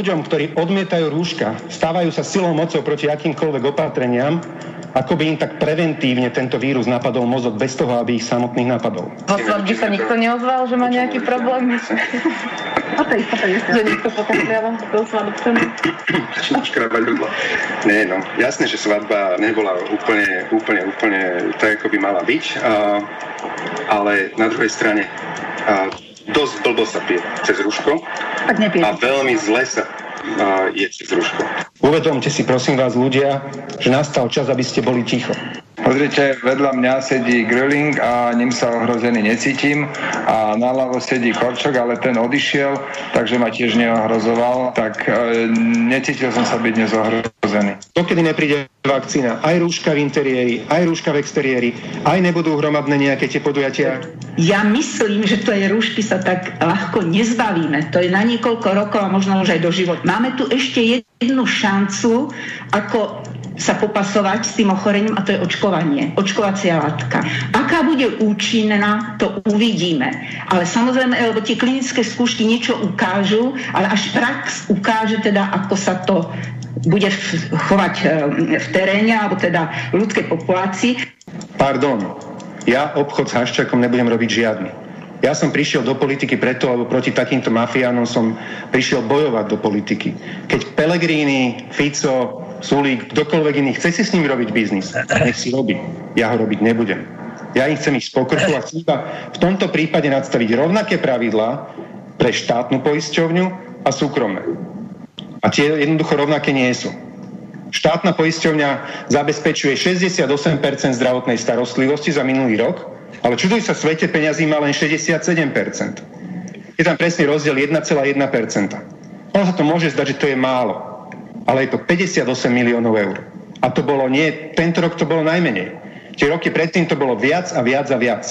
ľuďom, ktorí odmietajú rúška, stávajú sa silou mocou proti akýmkoľvek opatreniam, ako by im tak preventívne tento vírus napadol mozog bez toho, aby ich samotných napadol. Vo svadbe sa nikto neozval, že má nejaký problém? Že niekto pokašľava do ľudla. Nie, no, jasné, že svadba nebola úplne, úplne, úplne tak, ako by mala byť, ale na druhej strane dosť blbo sa pije cez ruško Tak nepije. a veľmi zle sa a, je cez ruško. Uvedomte si prosím vás ľudia, že nastal čas, aby ste boli ticho. Pozrite, vedľa mňa sedí grilling a ním sa ohrozený necítim a naľavo sedí Korčok, ale ten odišiel, takže ma tiež neohrozoval, tak e, necítil som sa byť dnes ohrozený. Dokedy nepríde vakcína, aj rúška v interiéri, aj rúška v exteriéri, aj nebudú hromadné nejaké tie podujatia. Ja myslím, že to je rúšky sa tak ľahko nezbavíme. To je na niekoľko rokov a možno už aj do života. Máme tu ešte jednu šancu, ako sa popasovať s tým ochorením a to je očkovanie, očkovacia látka. Aká bude účinná, to uvidíme. Ale samozrejme, lebo tie klinické skúšky niečo ukážu, ale až prax ukáže teda, ako sa to bude chovať e, v teréne, alebo teda ľudskej populácii. Pardon, ja obchod s haščakom nebudem robiť žiadny. Ja som prišiel do politiky preto, lebo proti takýmto mafiánom som prišiel bojovať do politiky. Keď Pellegrini, Fico, Sulík, kdokoľvek iný chce si s ním robiť biznis, nech si robí. Ja ho robiť nebudem. Ja ich chcem po krku a chcem iba v tomto prípade nadstaviť rovnaké pravidlá pre štátnu poisťovňu a súkromné. A tie jednoducho rovnaké nie sú. Štátna poisťovňa zabezpečuje 68% zdravotnej starostlivosti za minulý rok, ale čuduj sa svete, peňazí má len 67%. Je tam presný rozdiel 1,1%. Ono sa to môže zdať, že to je málo, ale je to 58 miliónov eur. A to bolo nie, tento rok to bolo najmenej. Tie roky predtým to bolo viac a viac a viac.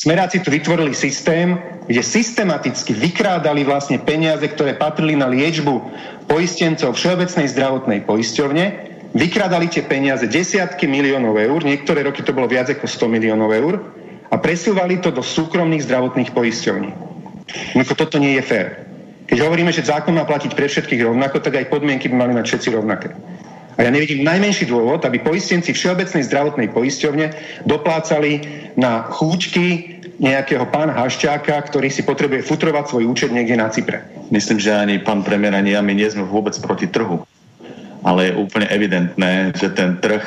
Smeráci tu vytvorili systém, kde systematicky vykrádali vlastne peniaze, ktoré patrili na liečbu poistencov Všeobecnej zdravotnej poisťovne, vykrádali tie peniaze desiatky miliónov eur, niektoré roky to bolo viac ako 100 miliónov eur a presúvali to do súkromných zdravotných poisťovní. No to toto nie je fér. Keď hovoríme, že zákon má platiť pre všetkých rovnako, tak aj podmienky by mali mať všetci rovnaké. A ja nevidím najmenší dôvod, aby poistenci Všeobecnej zdravotnej poisťovne doplácali na chúčky nejakého pána Haščáka, ktorý si potrebuje futrovať svoj účet niekde na Cypre. Myslím, že ani pán premiér, ani ja, my nie sme vôbec proti trhu. Ale je úplne evidentné, že ten trh,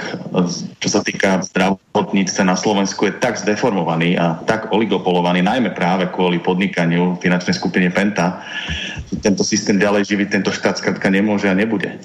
čo sa týka zdravotníctva na Slovensku, je tak zdeformovaný a tak oligopolovaný, najmä práve kvôli podnikaniu finančnej skupine Penta, že tento systém ďalej živiť tento štát skrátka nemôže a nebude.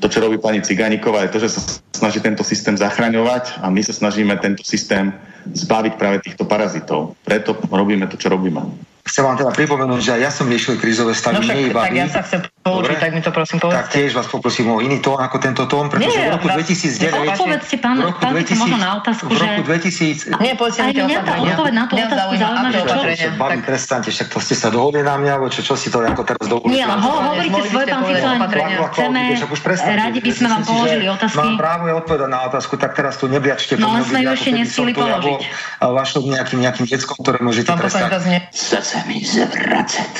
To, čo robí pani Cigániková, je to, že sa snaží tento systém zachraňovať a my sa snažíme tento systém zbaviť práve týchto parazitov. Preto robíme to, čo robíme. Chcem vám teda pripomenúť, že aj ja som riešil krízové stavy, No však, nie iba tak vy. ja sa chcem Dobre. tak mi to prosím Tak povedzte. tiež vás poprosím o iný tón ako tento tón, pretože Nie, v roku vás- 2009... Odpovedzte, pán, v roku pán, možno na otázku, v roku že- 2000... Nie, povedzte mi mňa tá odpoveď na tú otázku zaujíma, že čo- baví, prestaňte, však to ste sa dohodli na mňa, alebo čo, čo si to ako teraz dovolíte? Nie, ale ho, hovoríte svoje, pán povedať Fico, len opatrenia. chceme, radi by sme vám položili že otázky. Mám právo je odpovedať na otázku, tak teraz tu nebliačte. No, len sme ju ešte nestihli položiť. a Vašou nejakým, nejakým deckom, ktoré môžete Pán poslanec trestať. Chce sa mi zvracať.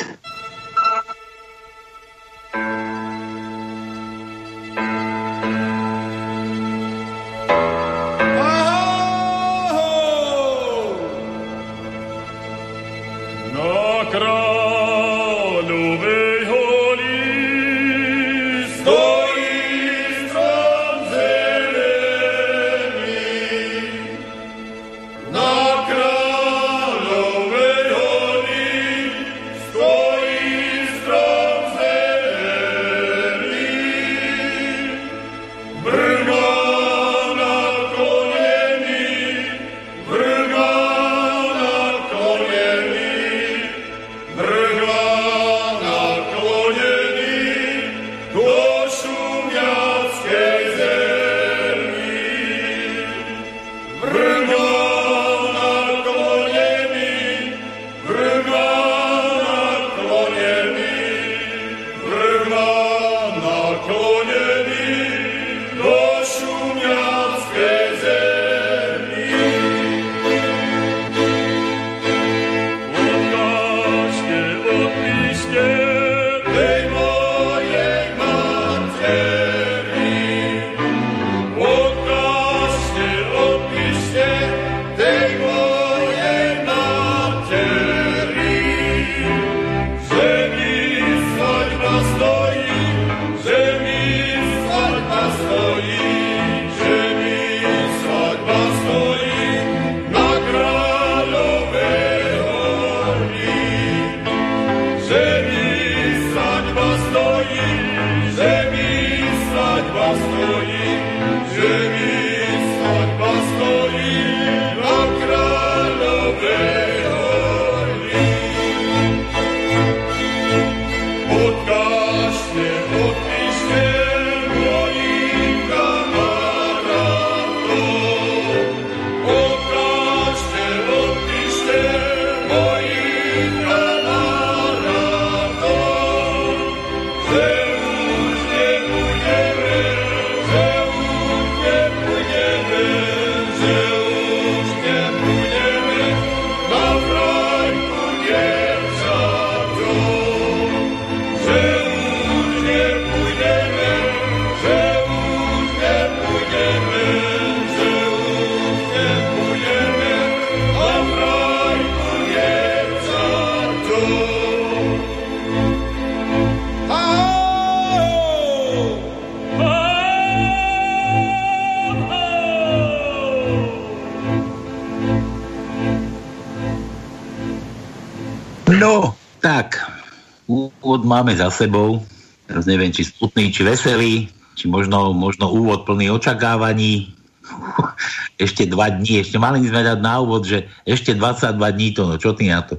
Úvod máme za sebou. Teraz neviem, či smutný, či veselý, či možno, možno úvod plný očakávaní. ešte dva dní, ešte mali sme dať na úvod, že ešte 22 dní to, no čo ty na to?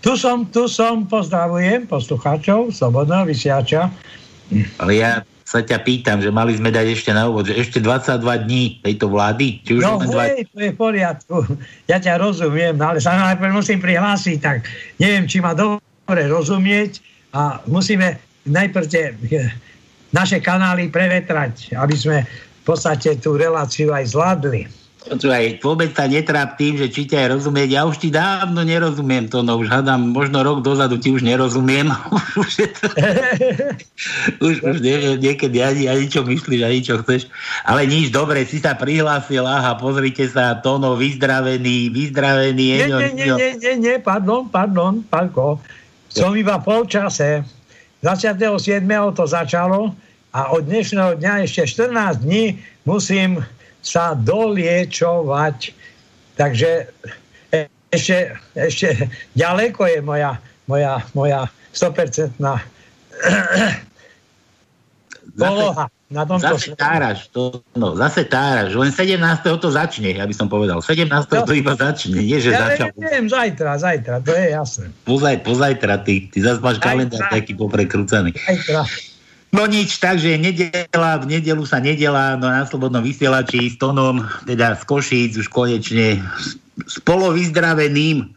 Tu som, tu som, pozdravujem poslucháčov, Slobodného vysiača. Ale ja sa ťa pýtam, že mali sme dať ešte na úvod, že ešte 22 dní tejto vlády? Či už no hej, to je v poriadku. Ja ťa rozumiem, ale sa najprv musím prihlásiť, tak neviem, či ma dobre rozumieť a musíme najprv tie eh, naše kanály prevetrať, aby sme v podstate tú reláciu aj zvládli. Počúvaj, vôbec sa netráp tým, že či ťa aj rozumieť. Ja už ti dávno nerozumiem to, no už hádam, možno rok dozadu ti už nerozumiem. už, je to... už, už neviem niekedy ani, ani čo myslíš, ani čo chceš. Ale nič, dobre, si sa prihlásil, aha, pozrite sa, Tono, vyzdravený, vyzdravený. Nie, nie, nie, nie, nie, nie, pardon, pardon, Pálko. Som iba v polčase. 27. to začalo a od dnešného dňa ešte 14 dní musím sa doliečovať. Takže ešte, ešte ďaleko je moja, moja, moja 100% poloha. Na tomto zase táraš, to, no, zase táraš, len 17. to začne, ja by som povedal. 17. No, to iba začne, nie že ja začal. neviem, zajtra, zajtra, to je jasné. Pozaj, pozajtra, ty, ty zase máš kalendár taký poprekrúcaný. Zajtra. No nič, takže nedela, v nedelu sa nedela, no na Slobodnom vysielači s Tonom, teda z Košíc už konečne s polovyzdraveným.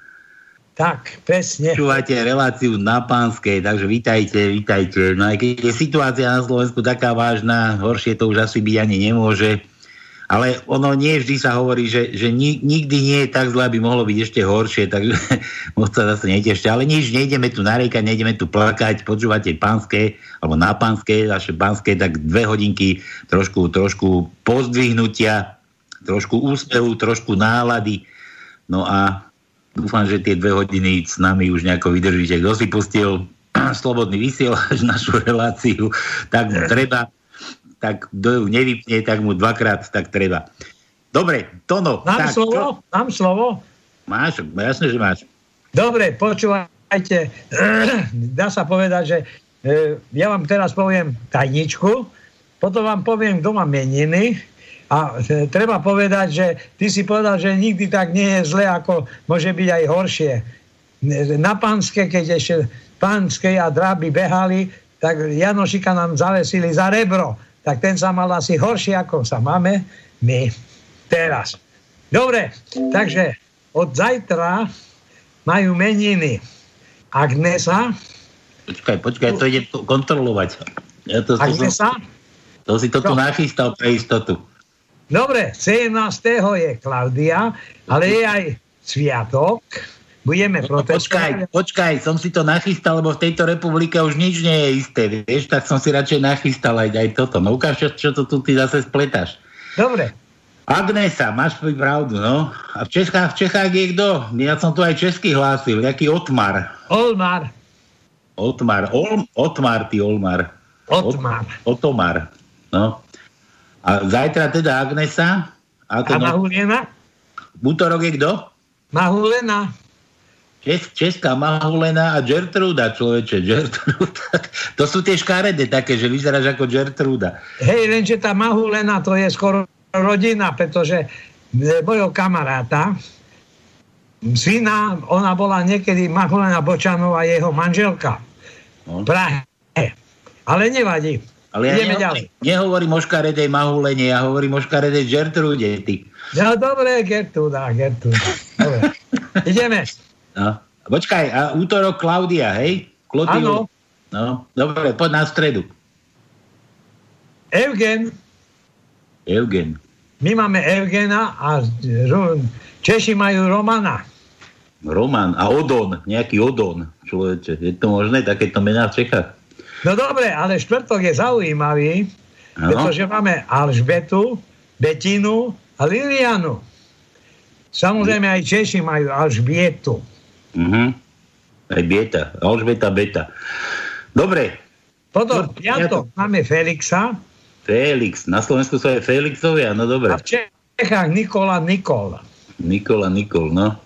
Tak, presne. Počúvate reláciu na Pánskej, takže vítajte, vítajte. No aj keď je situácia na Slovensku taká vážna, horšie to už asi byť ani nemôže. Ale ono nie vždy sa hovorí, že, že ni, nikdy nie je tak zle, aby mohlo byť ešte horšie, takže moc sa zase netešte. Ale nič, nejdeme tu narekať, nejdeme tu plakať, počúvate pánske, alebo na pánske, naše pánske, tak dve hodinky trošku, trošku pozdvihnutia, trošku úspevu, trošku nálady. No a dúfam, že tie dve hodiny s nami už nejako vydržíte. Kto si pustil slobodný vysielač, našu reláciu, tak mu treba tak kto ju nevypne, tak mu dvakrát tak treba. Dobre, Tono. Mám tak, slovo? Čo? Mám slovo? Máš, jasne, že máš. Dobre, počúvajte. Dá sa povedať, že e, ja vám teraz poviem tajničku, potom vám poviem, kto má meniny a e, treba povedať, že ty si povedal, že nikdy tak nie je zle, ako môže byť aj horšie. Na pánske, keď ešte pánske a dráby behali, tak Janošika nám zavesili za rebro tak ten sa mal asi horšie, ako sa máme my teraz. Dobre, takže od zajtra majú meniny Agnesa. Počkaj, počkaj, to ide kontrolovať. Ja to, Agnesa? To, to si to tu nachystal pre istotu. Dobre, 17. je Klaudia, ale je aj Sviatok. Budeme no, počkaj, počkaj, som si to nachystal, lebo v tejto republike už nič nie je isté, vieš, tak som si radšej nachystal aj, aj toto. No ukáž, čo, čo to tu ty zase spletáš. Dobre. Agnesa, máš pravdu, no. A v Čechách, v Čechách je kto? Ja som tu aj česky hlásil, jaký Otmar. Olmar. Otmar, Ol, Otmar, ty Olmar. Otmar. Ot, Otomar, no. A zajtra teda Agnesa. A, to a Mahulena? V útorok je kto? Mahulena. Čes, Česká Mahulena a Gertruda, človeče, Gertruda. To sú tie škaredé také, že vyzeráš ako Gertruda. Hej, lenže tá Mahulena to je skoro rodina, pretože e, mojho kamaráta, syna, ona bola niekedy Mahulena Bočanová, jeho manželka. No. Prahe. Ale nevadí. Ale ja Ideme neho- ďalej. nehovorím o škaredej Mahulene, ja hovorím o škaredej Gertrude, ty. No dobre, Gertruda, Gertruda. Dobre. Ideme. No. Počkaj, a útorok Klaudia, hej? Áno. No, dobre, poď na stredu. Eugen, Eugen. my máme Eugena a Češi majú Romana. Roman a Odon, nejaký Odon, človeče. Je to možné, takéto mená v Čechách? No dobre, ale štvrtok je zaujímavý, Áno. pretože máme Alžbetu, Betinu a Lilianu. Samozrejme aj Češi majú Alžbietu. Mhm. Aj Bieta, Alžbeta Beta. Dobre, Potom No, piatok máme Felixa Felix. Na Slovensku sú aj Felixovia, no dobre. a v Čechách Nikola Nikol. Nikola Nikol, no.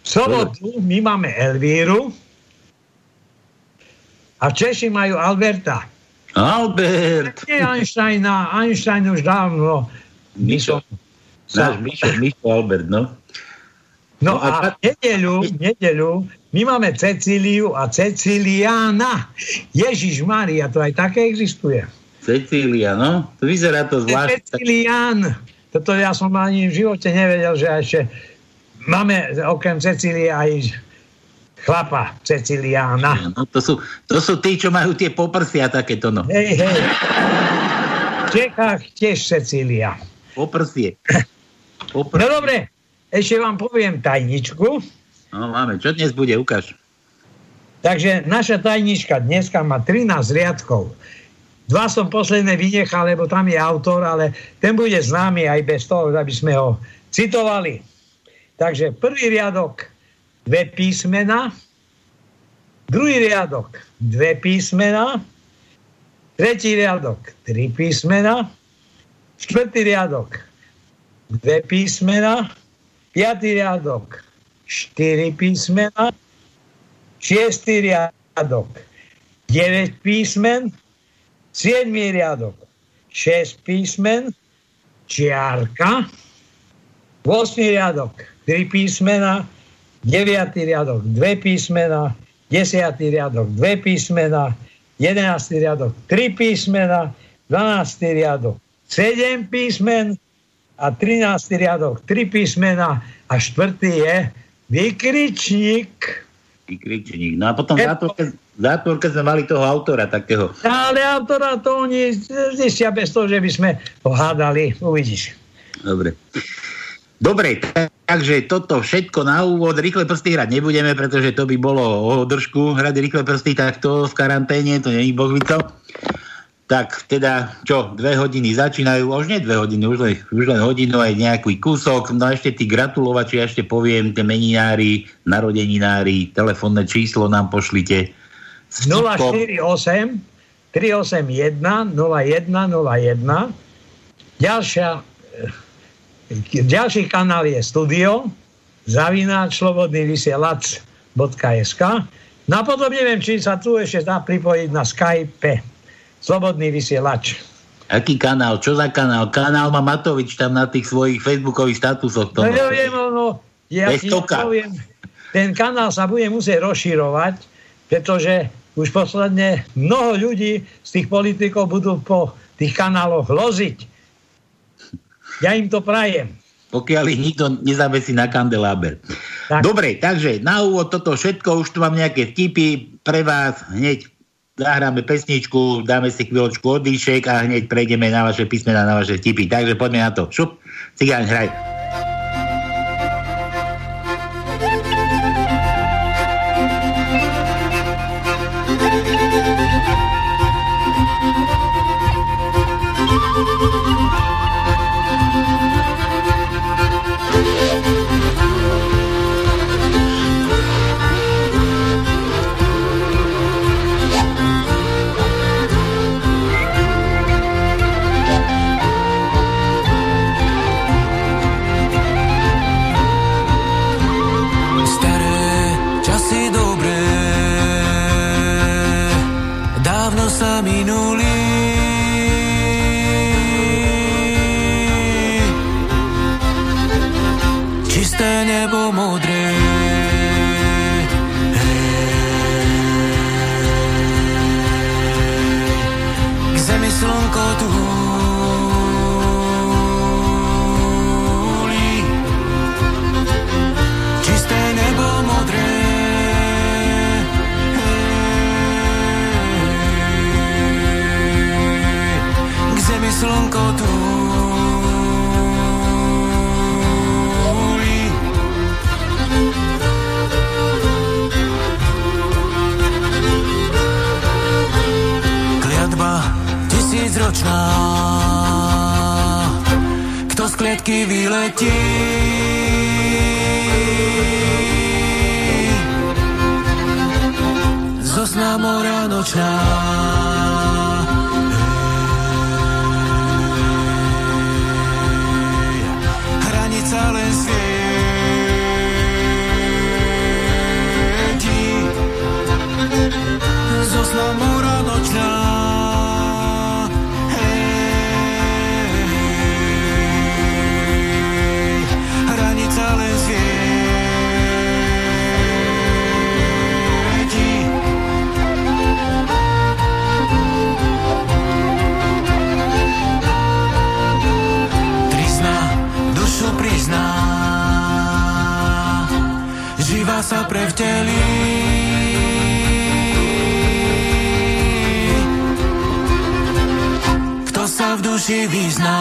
V sobotu my máme Elvíru a Češi majú Alberta. Albert. Nie Einsteina, Einstein už dávno. Mišo. Náš Mišo, Mišo Albert, no. No No a v nedeľu, v nedeľu my máme Cecíliu a Ceciliána. Ježiš Maria, to aj také existuje. Cecília, no. To vyzerá to zvlášť. Cecilián. Toto ja som ani v živote nevedel, že ešte máme okrem Cecílie aj chlapa Ceciliána. No, to, sú, to sú tí, čo majú tie poprsia takéto, no. Hej, hej. V Čechách tiež Cecília. Poprsie. No dobre, ešte vám poviem tajničku. No máme, čo dnes bude, ukáž. Takže naša tajnička dneska má 13 riadkov. Dva som posledné vynechal, lebo tam je autor, ale ten bude známy aj bez toho, aby sme ho citovali. Takže prvý riadok dve písmena, druhý riadok dve písmena, tretí riadok tri písmena, štvrtý riadok dve písmena, piatý riadok štyri písmena, šiestý riadok 9 písmen, 7 riadok 6 písmen, čiarka, 8 riadok 3 písmena, 9 riadok 2 písmena, 10 riadok 2 písmena, 11 riadok 3 písmena, 12 riadok 7 písmen a 13 riadok 3 písmena a štvrtý je vykričník. Vykričník. No a potom zátvorke, v zátvorke sme mali toho autora takého. Ale autora to oni zistia bez toho, že by sme ho hádali. Uvidíš. Dobre. Dobre, takže toto všetko na úvod. Rýchle prsty hrať nebudeme, pretože to by bolo o držku. Hrať rýchle prsty takto v karanténe, to není bohvico. Tak teda, čo, dve hodiny začínajú, už nie dve hodiny, už len, už len hodinu aj nejaký kúsok. No a ešte tí gratulovači, ja ešte poviem, tie meninári, narodeninári, telefónne číslo nám pošlite. S vtipkom. 048 381 0101 Ďalšia, eh, ďalší kanál je studio zavináč slobodný vysielač.sk No a potom neviem, či sa tu ešte dá pripojiť na Skype Slobodný vysielač. Aký kanál? Čo za kanál? Kanál má Matovič tam na tých svojich facebookových statusoch. No ja viem, no, ja ti poviem, ten kanál sa bude musieť rozširovať, pretože už posledne mnoho ľudí z tých politikov budú po tých kanáloch loziť. Ja im to prajem. pokiaľ ich nikto nezavesí na kandeláber. Dobre, takže na úvod toto všetko, už tu mám nejaké vtipy pre vás, hneď zahráme pesničku, dáme si chvíľočku oddyšek a hneď prejdeme na vaše písmená, na vaše vtipy. Takže poďme na to. Šup, cigáň, hraj. Živá sa prevtelí sa v duši vyzná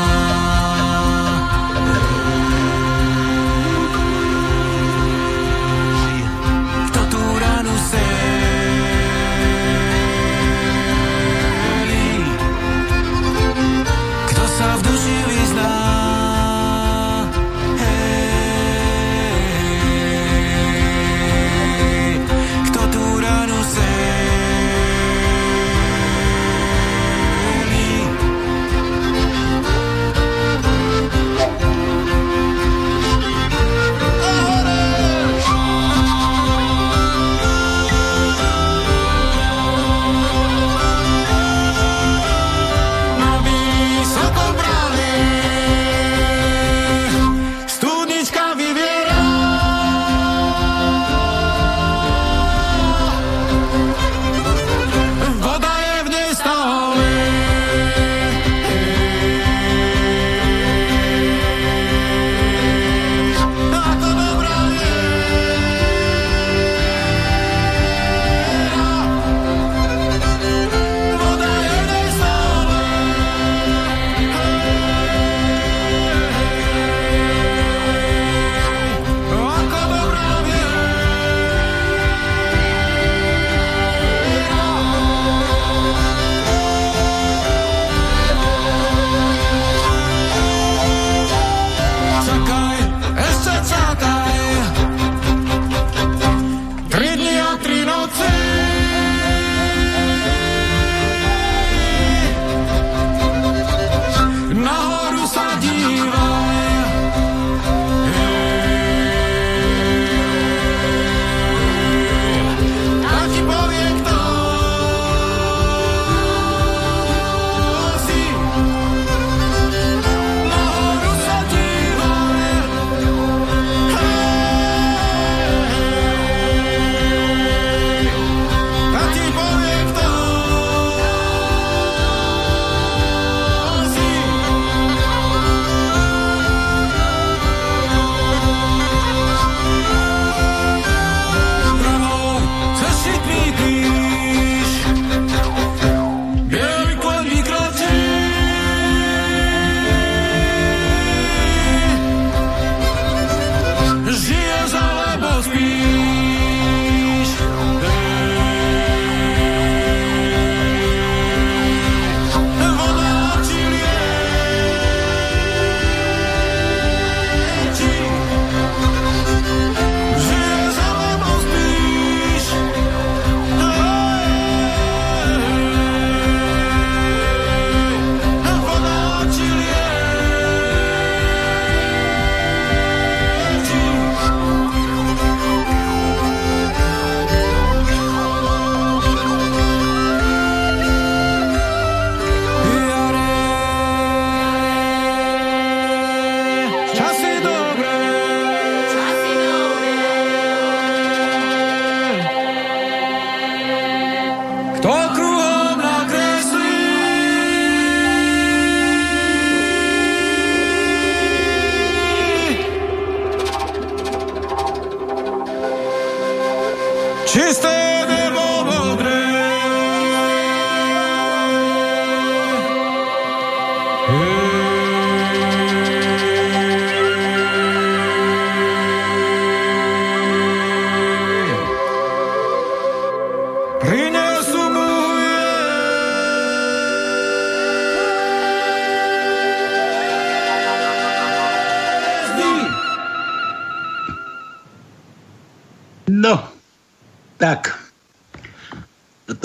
She.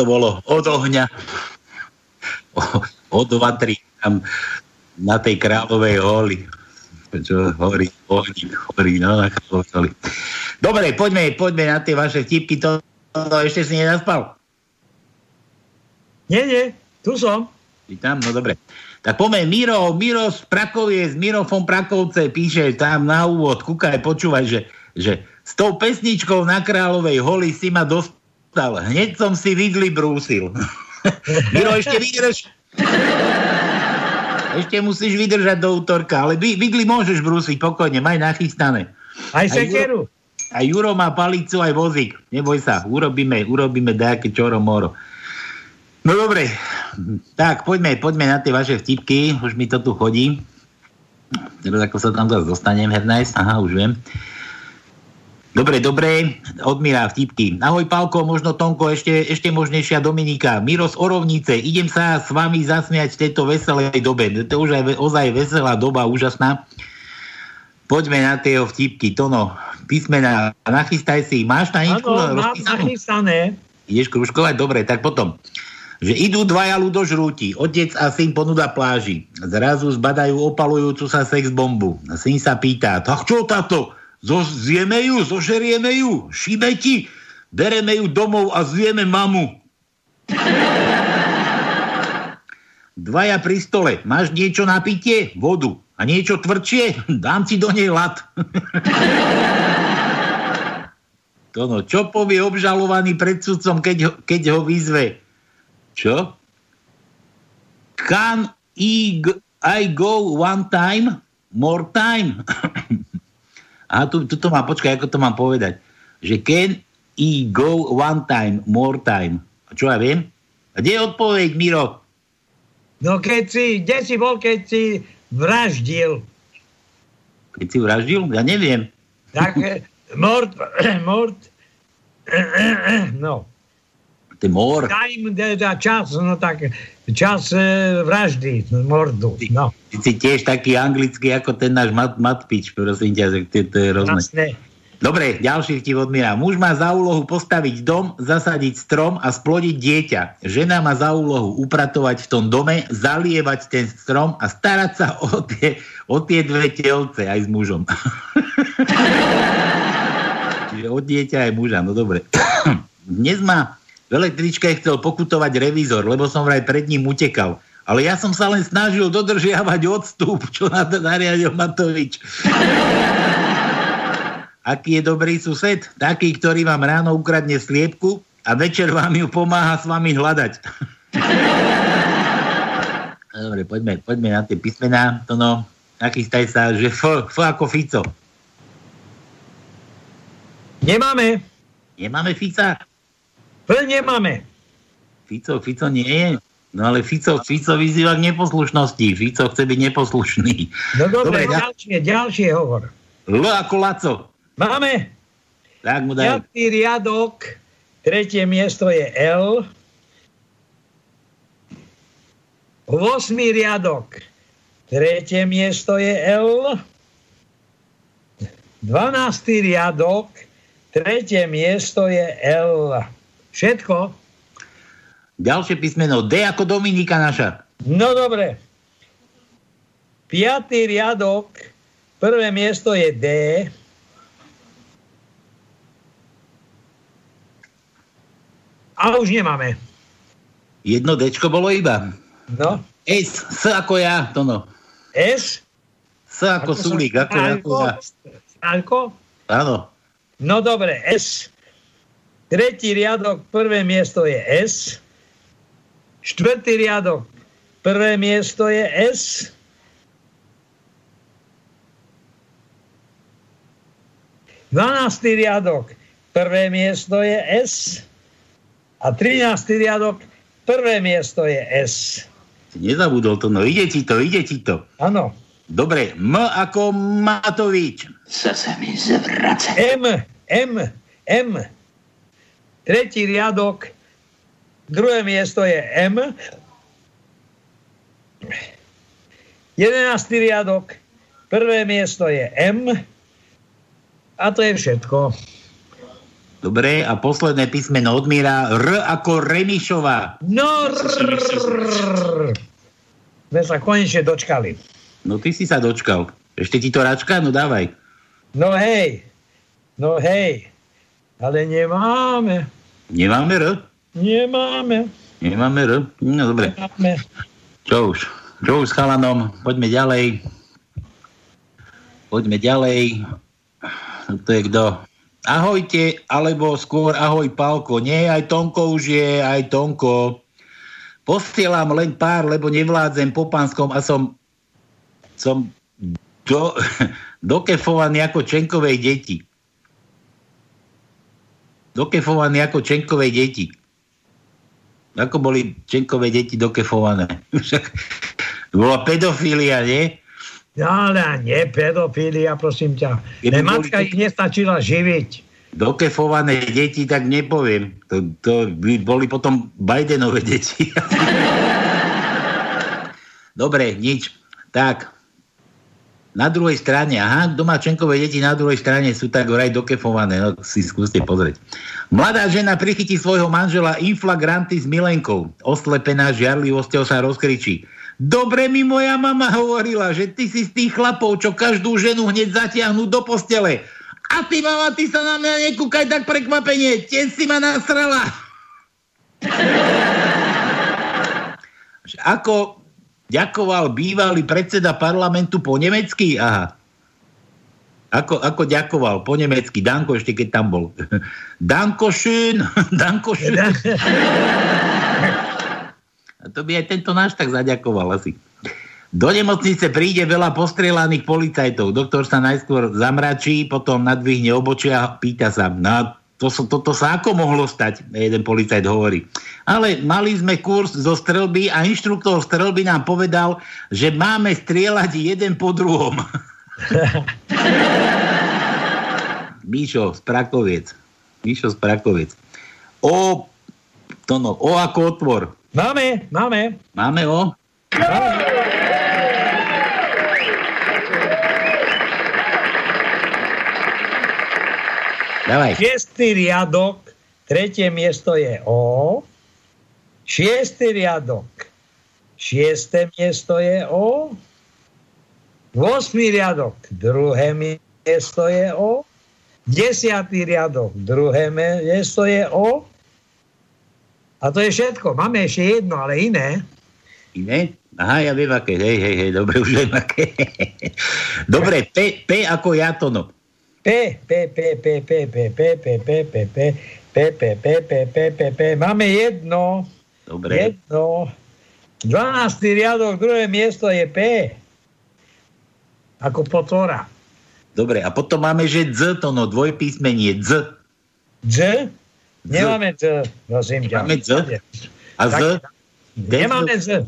Bolo od ohňa. Od vatry tam na tej kráľovej holi. Čo horí, ohník horí, no, na holi. Dobre, poďme, poďme na tie vaše vtipky. To, to ešte si nezaspal? Nie, nie, tu som. Ty tam, no dobre. Tak poďme, Miro, Miro z Prakoviec, Miro von Prakovce píše tam na úvod, kúkaj, počúvaj, že, že s tou pesničkou na Kráľovej holi si ma dostal. Hneď som si vidli brúsil. Miro, ešte vydrž. Ešte musíš vydržať do útorka, ale vidli môžeš brúsiť pokojne, maj nachystané. Aj sekeru. A Juro má palicu aj vozík. Neboj sa, urobíme, urobíme nejaké čoro moro. No dobre, tak poďme, poďme na tie vaše vtipky, už mi to tu chodí. Teraz ako sa tam zase dostanem, Hernajs, aha, už viem. Dobre, dobre, odmírá vtipky. Ahoj Pálko, možno Tonko, ešte, ešte možnejšia Dominika. Miro z Orovnice, idem sa s vami zasmiať v tejto veselej dobe. To už je ozaj veselá doba, úžasná. Poďme na tie vtipky. Tono, písmena, nachystaj si. Máš na ničku Áno, mám nachystané. Ideš kružkovať? Dobre, tak potom. Že idú dvaja ľudožrúti, otec a syn ponúda pláži. Zrazu zbadajú opalujúcu sa sex bombu. Syn sa pýta, tak čo táto? Zo, zjeme ju, zožerieme ju, šíbe ti, bereme ju domov a zjeme mamu. Dvaja pri stole, máš niečo na pitie? Vodu. A niečo tvrdšie? Dám ti do nej lat. To no, čo povie obžalovaný pred sudcom, keď ho, keď ho vyzve? Čo? Can I go one time? More time? A tu, tu to má, počkaj, ako to mám povedať. Že can I go one time, more time? A čo ja viem? A kde je odpoveď, Miro? No keď si, kde si bol, keď si vraždil? Keď si vraždil? Ja neviem. Tak eh, mort, mort, no. Je mor. Time, teda čas, no tak čas e, vraždy, mordu, no. Ty si tiež taký anglický ako ten náš mat, matpič, prosím ťa, že to, to je rozné. Jasné. Dobre, ďalší vtip od Mira. Muž má za úlohu postaviť dom, zasadiť strom a splodiť dieťa. Žena má za úlohu upratovať v tom dome, zalievať ten strom a starať sa o tie, o tie dve telce aj s mužom. Čiže od dieťa aj muža, no dobre. Dnes ma v električke chcel pokutovať revízor, lebo som vraj pred ním utekal. Ale ja som sa len snažil dodržiavať odstup, čo na to nariadil Matovič. Aký je dobrý sused? Taký, ktorý vám ráno ukradne sliepku a večer vám ju pomáha s vami hľadať. Dobre, poďme, poďme na tie písmená. To no, nachystaj sa, že F, F ako Fico. Nemáme. Nemáme Fica? F nemáme. Fico, Fico nie je. No ale Fico, Fico vyzýva k neposlušnosti. Fico chce byť neposlušný. No dobre, Dobre, ďalšie, ďalšie hovor. L ako Laco. Máme Tak mu daj. piatý riadok, tretie miesto je L. Osmý riadok, tretie miesto je L. Dvanáctý riadok, tretie miesto je L. Všetko? Ďalšie písmeno D ako Dominika naša. No dobre. Piatý riadok, prvé miesto je D. A už nemáme. Jedno Dčko bolo iba. No. S, S ako ja, to no. S? S ako Sulík, ako, ako ja. Stanko? Áno. No dobre, S. Tretí riadok, prvé miesto je S. Štvrtý riadok, prvé miesto je S. Dvanáctý riadok, prvé miesto je S. A 13. riadok, prvé miesto je S. nezabudol to, no ide ti to, ide ti to. Áno. Dobre, M ako Matovič. Chce sa mi zvracať. M, M, M. Tretí riadok, druhé miesto je M. Jedenáctý riadok, prvé miesto je M. A to je všetko. Dobre, a posledné písmeno odmíra R ako Remišová. No, sme sa konečne dočkali. No ty si sa dočkal. Ešte ti to račka? No dávaj. No hej, no hej, ale nemáme, Nemáme R? nemáme, Nemáme R? No dobre. nemáme. Čo už? Čo už s chalanom? Poďme ďalej. Poďme ďalej. To je kto? Ahojte, alebo skôr ahoj Pálko. Nie, aj Tonko už je, aj Tonko. Posielam len pár, lebo nevládzem po pánskom a som som do, dokefovaný ako Čenkovej deti. Dokefovaný ako Čenkovej deti. Ako boli Čenkové deti dokefované? Však bola pedofília, nie? Ale nie pedofília, prosím ťa. Ne, matka ich nestačila živiť. Dokefované deti, tak nepoviem. To, to by boli potom Bidenové deti. Dobre, nič. Tak, na druhej strane, aha, domáčenkové deti na druhej strane sú tak vraj dokefované, no si skúste pozrieť. Mladá žena prichytí svojho manžela inflagranty s milenkou. Oslepená žiarlivosťou sa rozkričí. Dobre mi moja mama hovorila, že ty si z tých chlapov, čo každú ženu hneď zatiahnu do postele. A ty, mama, ty sa na mňa nekúkaj tak prekvapenie, tiež si ma nasrala. Ako ďakoval bývalý predseda parlamentu po nemecky? Aha. Ako, ako ďakoval po nemecky? Danko ešte keď tam bol. Danko schön, Danko schön. To by aj tento náš tak zaďakoval asi. Do nemocnice príde veľa postrelaných policajtov. Doktor sa najskôr zamračí, potom nadvihne obočia a pýta sa, no to, toto sa ako mohlo stať, jeden policajt hovorí. Ale mali sme kurz zo strelby a inštruktor strelby nám povedal, že máme strieľať jeden po druhom. Míšo z Prakoviec. Míšo z Prakoviec. O, to no, o ako otvor. Máme, máme. Máme o? Dávaj. Šiestý riadok, tretie miesto je O. Šiestý riadok, šiesté miesto je O. Vosmý riadok, druhé miesto je O. Desiatý riadok, druhé miesto je O. A to je všetko. Máme ešte jedno, ale iné. Iné? Aha, ja viem aké. Hej, hej, hej, dobre, už viem aké. dobre, P, P ako Jatono. P, P, P, P, P, P, P, P, P, P, P, P, P, P, P, P, P, P. Máme jedno. Dobre. Jedno. 12. riadok, druhé miesto je P. Ako potvora. Dobre, a potom máme, že Z, to no, dvojpísmenie, Z. Z? Nemáme Z, prosím ťa. Máme Z? A Z? Nemáme Z.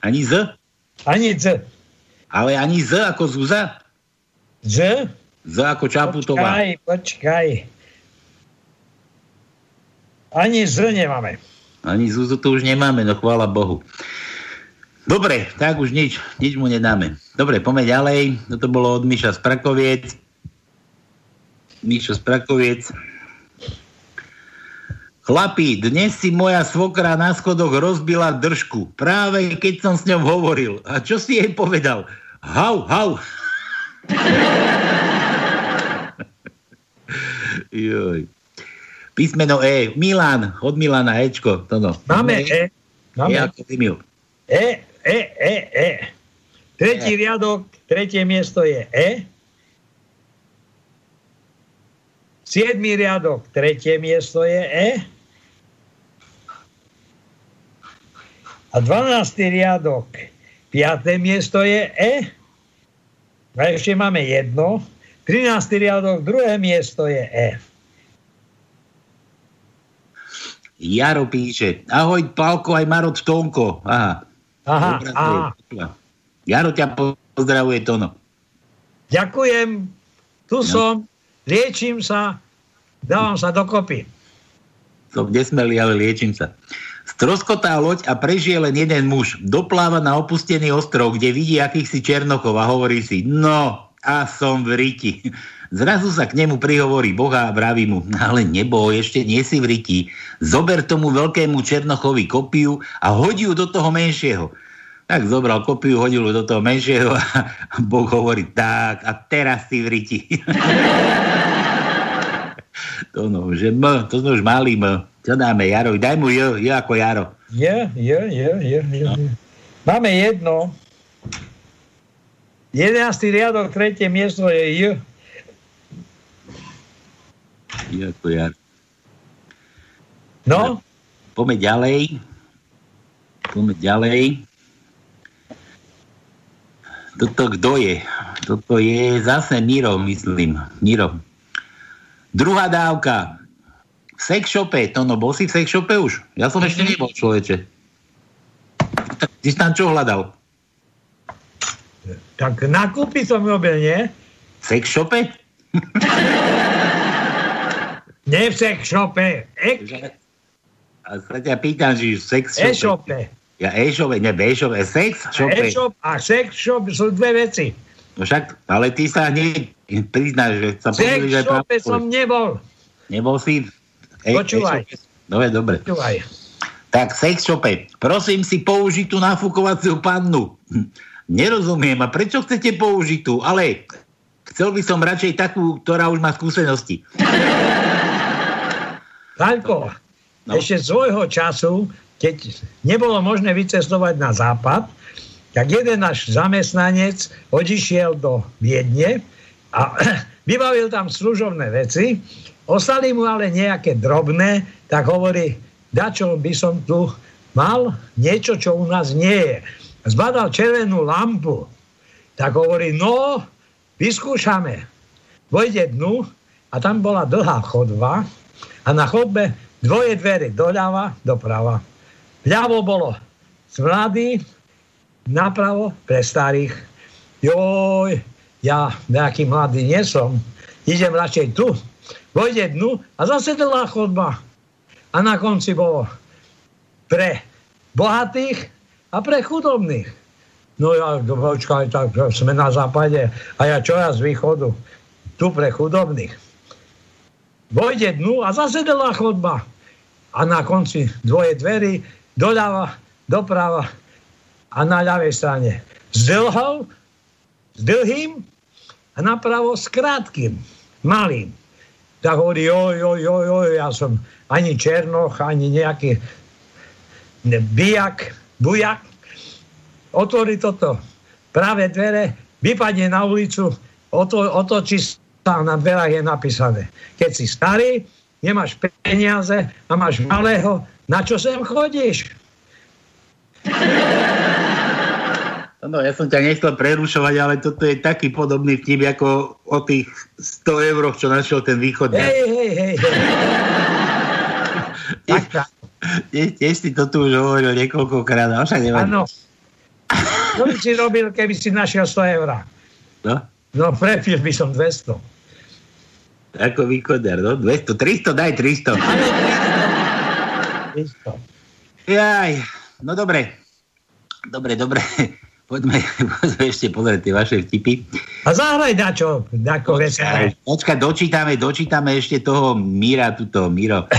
Ani Z? Ani Z. Ale ani Z ako Zuza? Z? Z ako Čaputová. Počkaj, počkaj. Ani Z nemáme. Ani Zuzu tu už nemáme, no chvála Bohu. Dobre, tak už nič, nič mu nedáme. Dobre, poďme ďalej. Toto bolo od Miša z Prakoviec. Mišo z Prakoviec. Chlapi, dnes si moja svokra na schodoch rozbila držku. Práve keď som s ňou hovoril. A čo si jej povedal? Hau, hau. Joj. Písmeno E. Milan, od Milana Ečko. To no. Máme E. Máme E ako Emil. E, E, E, E. Tretí riadok, tretie miesto je E. Siedmý riadok, tretie miesto je E. A dvanáctý riadok, piaté miesto je E. A ešte máme jedno. Trináctý riadok, druhé miesto je E. Jaro píše, ahoj Pálko aj Marot Tonko. Aha. Aha, aha. Jaro ťa pozdravuje, Tono. Ďakujem, tu No. som, liečím sa, dávam sa dokopy. Som nesmelý, ale liečím sa. Stroskotá loď a prežije len jeden muž. Dopláva na opustený ostrov, kde vidí akýchsi černochov a hovorí si, no, a som v riti. Zrazu sa k nemu prihovorí Boha a vraví mu, ale neboj, ešte nie si v riti. Zober tomu veľkému černochovi kopiu a hodí ju do toho menšieho. Tak zobral kopiu, hodil ju do toho menšieho a Boh hovorí, tak a teraz si v riti. to no, že M, to sme už mali M. Čo dáme, Jaro? Daj mu J, J ako Jaro. Je, je, je, je. je. Máme jedno. 11. riadok, tretie miesto je J. J ako Jaro. No, Poďme ďalej. Poďme ďalej. Toto kto je? Toto je zase Miro, myslím. Miro. Druhá dávka. V sex shope. To no, bol si v sex shope už? Ja som ešte nebol, človeče. Ty si tam čo hľadal? Tak nakúpiť som robil, nie? V sex shope? Nie v sex shope, e- A sa ťa pýtam, že v sex shope. e-shope. Ja e-shope, ne e-shope, sex shope. E-shop a sex shop sú dve veci. No však, ale ty sa hneď priznáš, že sa sex aj shope pravdu. som nebol. Nebol si? E- Počúvaj. e-shope? Dobre, dobre. Počúvaj. Tak, sex shope. Prosím si použiť tú nafukovaciu pannu. Nerozumiem, a prečo chcete použiť tú? Ale chcel by som radšej takú, ktorá už má skúsenosti. Taňko, No. ešte svojho času, keď nebolo možné vycestovať na západ, tak jeden náš zamestnanec odišiel do Viedne a vybavil tam služobné veci. Ostali mu ale nejaké drobné, tak hovorí, dačo by som tu mal niečo, čo u nás nie je. Zbadal červenú lampu. Tak hovorí, no, vyskúšame. Vojde dnu a tam bola dlhá chodba a na chodbe dvoje dvere doľava, doprava. Vľavo bolo mladý, napravo pre starých. Joj, ja nejaký mladý nie som. Idem radšej tu. Vojde dnu a zase dlhá chodba. A na konci bolo pre bohatých a pre chudobných. No ja, počkaj, tak sme na západe a ja čo ja z východu? Tu pre chudobných. Vojde dnu a zase dlhá chodba. A na konci dvoje dverí, doľava, doprava a na ľavej strane s dlhou, s dlhým a napravo s krátkým, malým. Tak hovorí, joj, joj, joj, joj, ja som ani černoch, ani nejaký ne, bijak, bujak. Otvorí toto práve dvere, vypadne na ulicu, oto, otočí sa na dverách je napísané. Keď si starý, nemáš peniaze a máš malého, na čo sem chodíš? No, ja som ťa nechcel prerušovať, ale toto je taký podobný vtip, ako o tých 100 eur, čo našiel ten východ. Hej, hej, hej, hej. tak, tak. Tiež, si to tu už hovoril niekoľkokrát, ale však nevadí. Áno. Čo by si robil, keby si našiel 100 eur? No, No, prepil by som 200. ako východár, no, 200, 300, daj 300. 300. Jaj, no dobre. Dobre, dobre. Poďme, poďme ešte pozrieť tie vaše vtipy. A zahraj dačo, dako veselé. Počkaj, dočítame, dočítame ešte toho Míra, tuto Miro,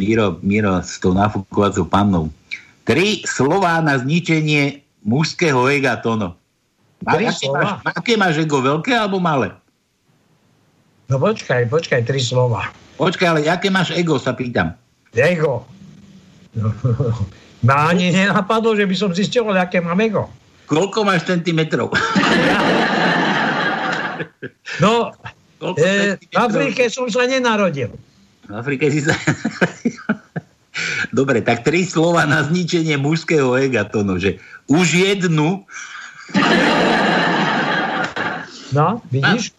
Miro, Miro s tou nafúkovacou pannou. Tri slová na zničenie mužského ega, Tono. Máš, aké máš ego, veľké alebo malé? No počkaj, počkaj, tri slova. Počkaj, ale aké máš ego, sa pýtam. Ego. No, ma ani nenapadlo, že by som zistil, aké mám ego. Koľko máš centimetrov? No, Koľko e, v centimetrov? Afrike som sa nenarodil. V Afrike si sa... Dobre, tak tri slova na zničenie mužského ega, Tono, že už jednu, No, vidíš?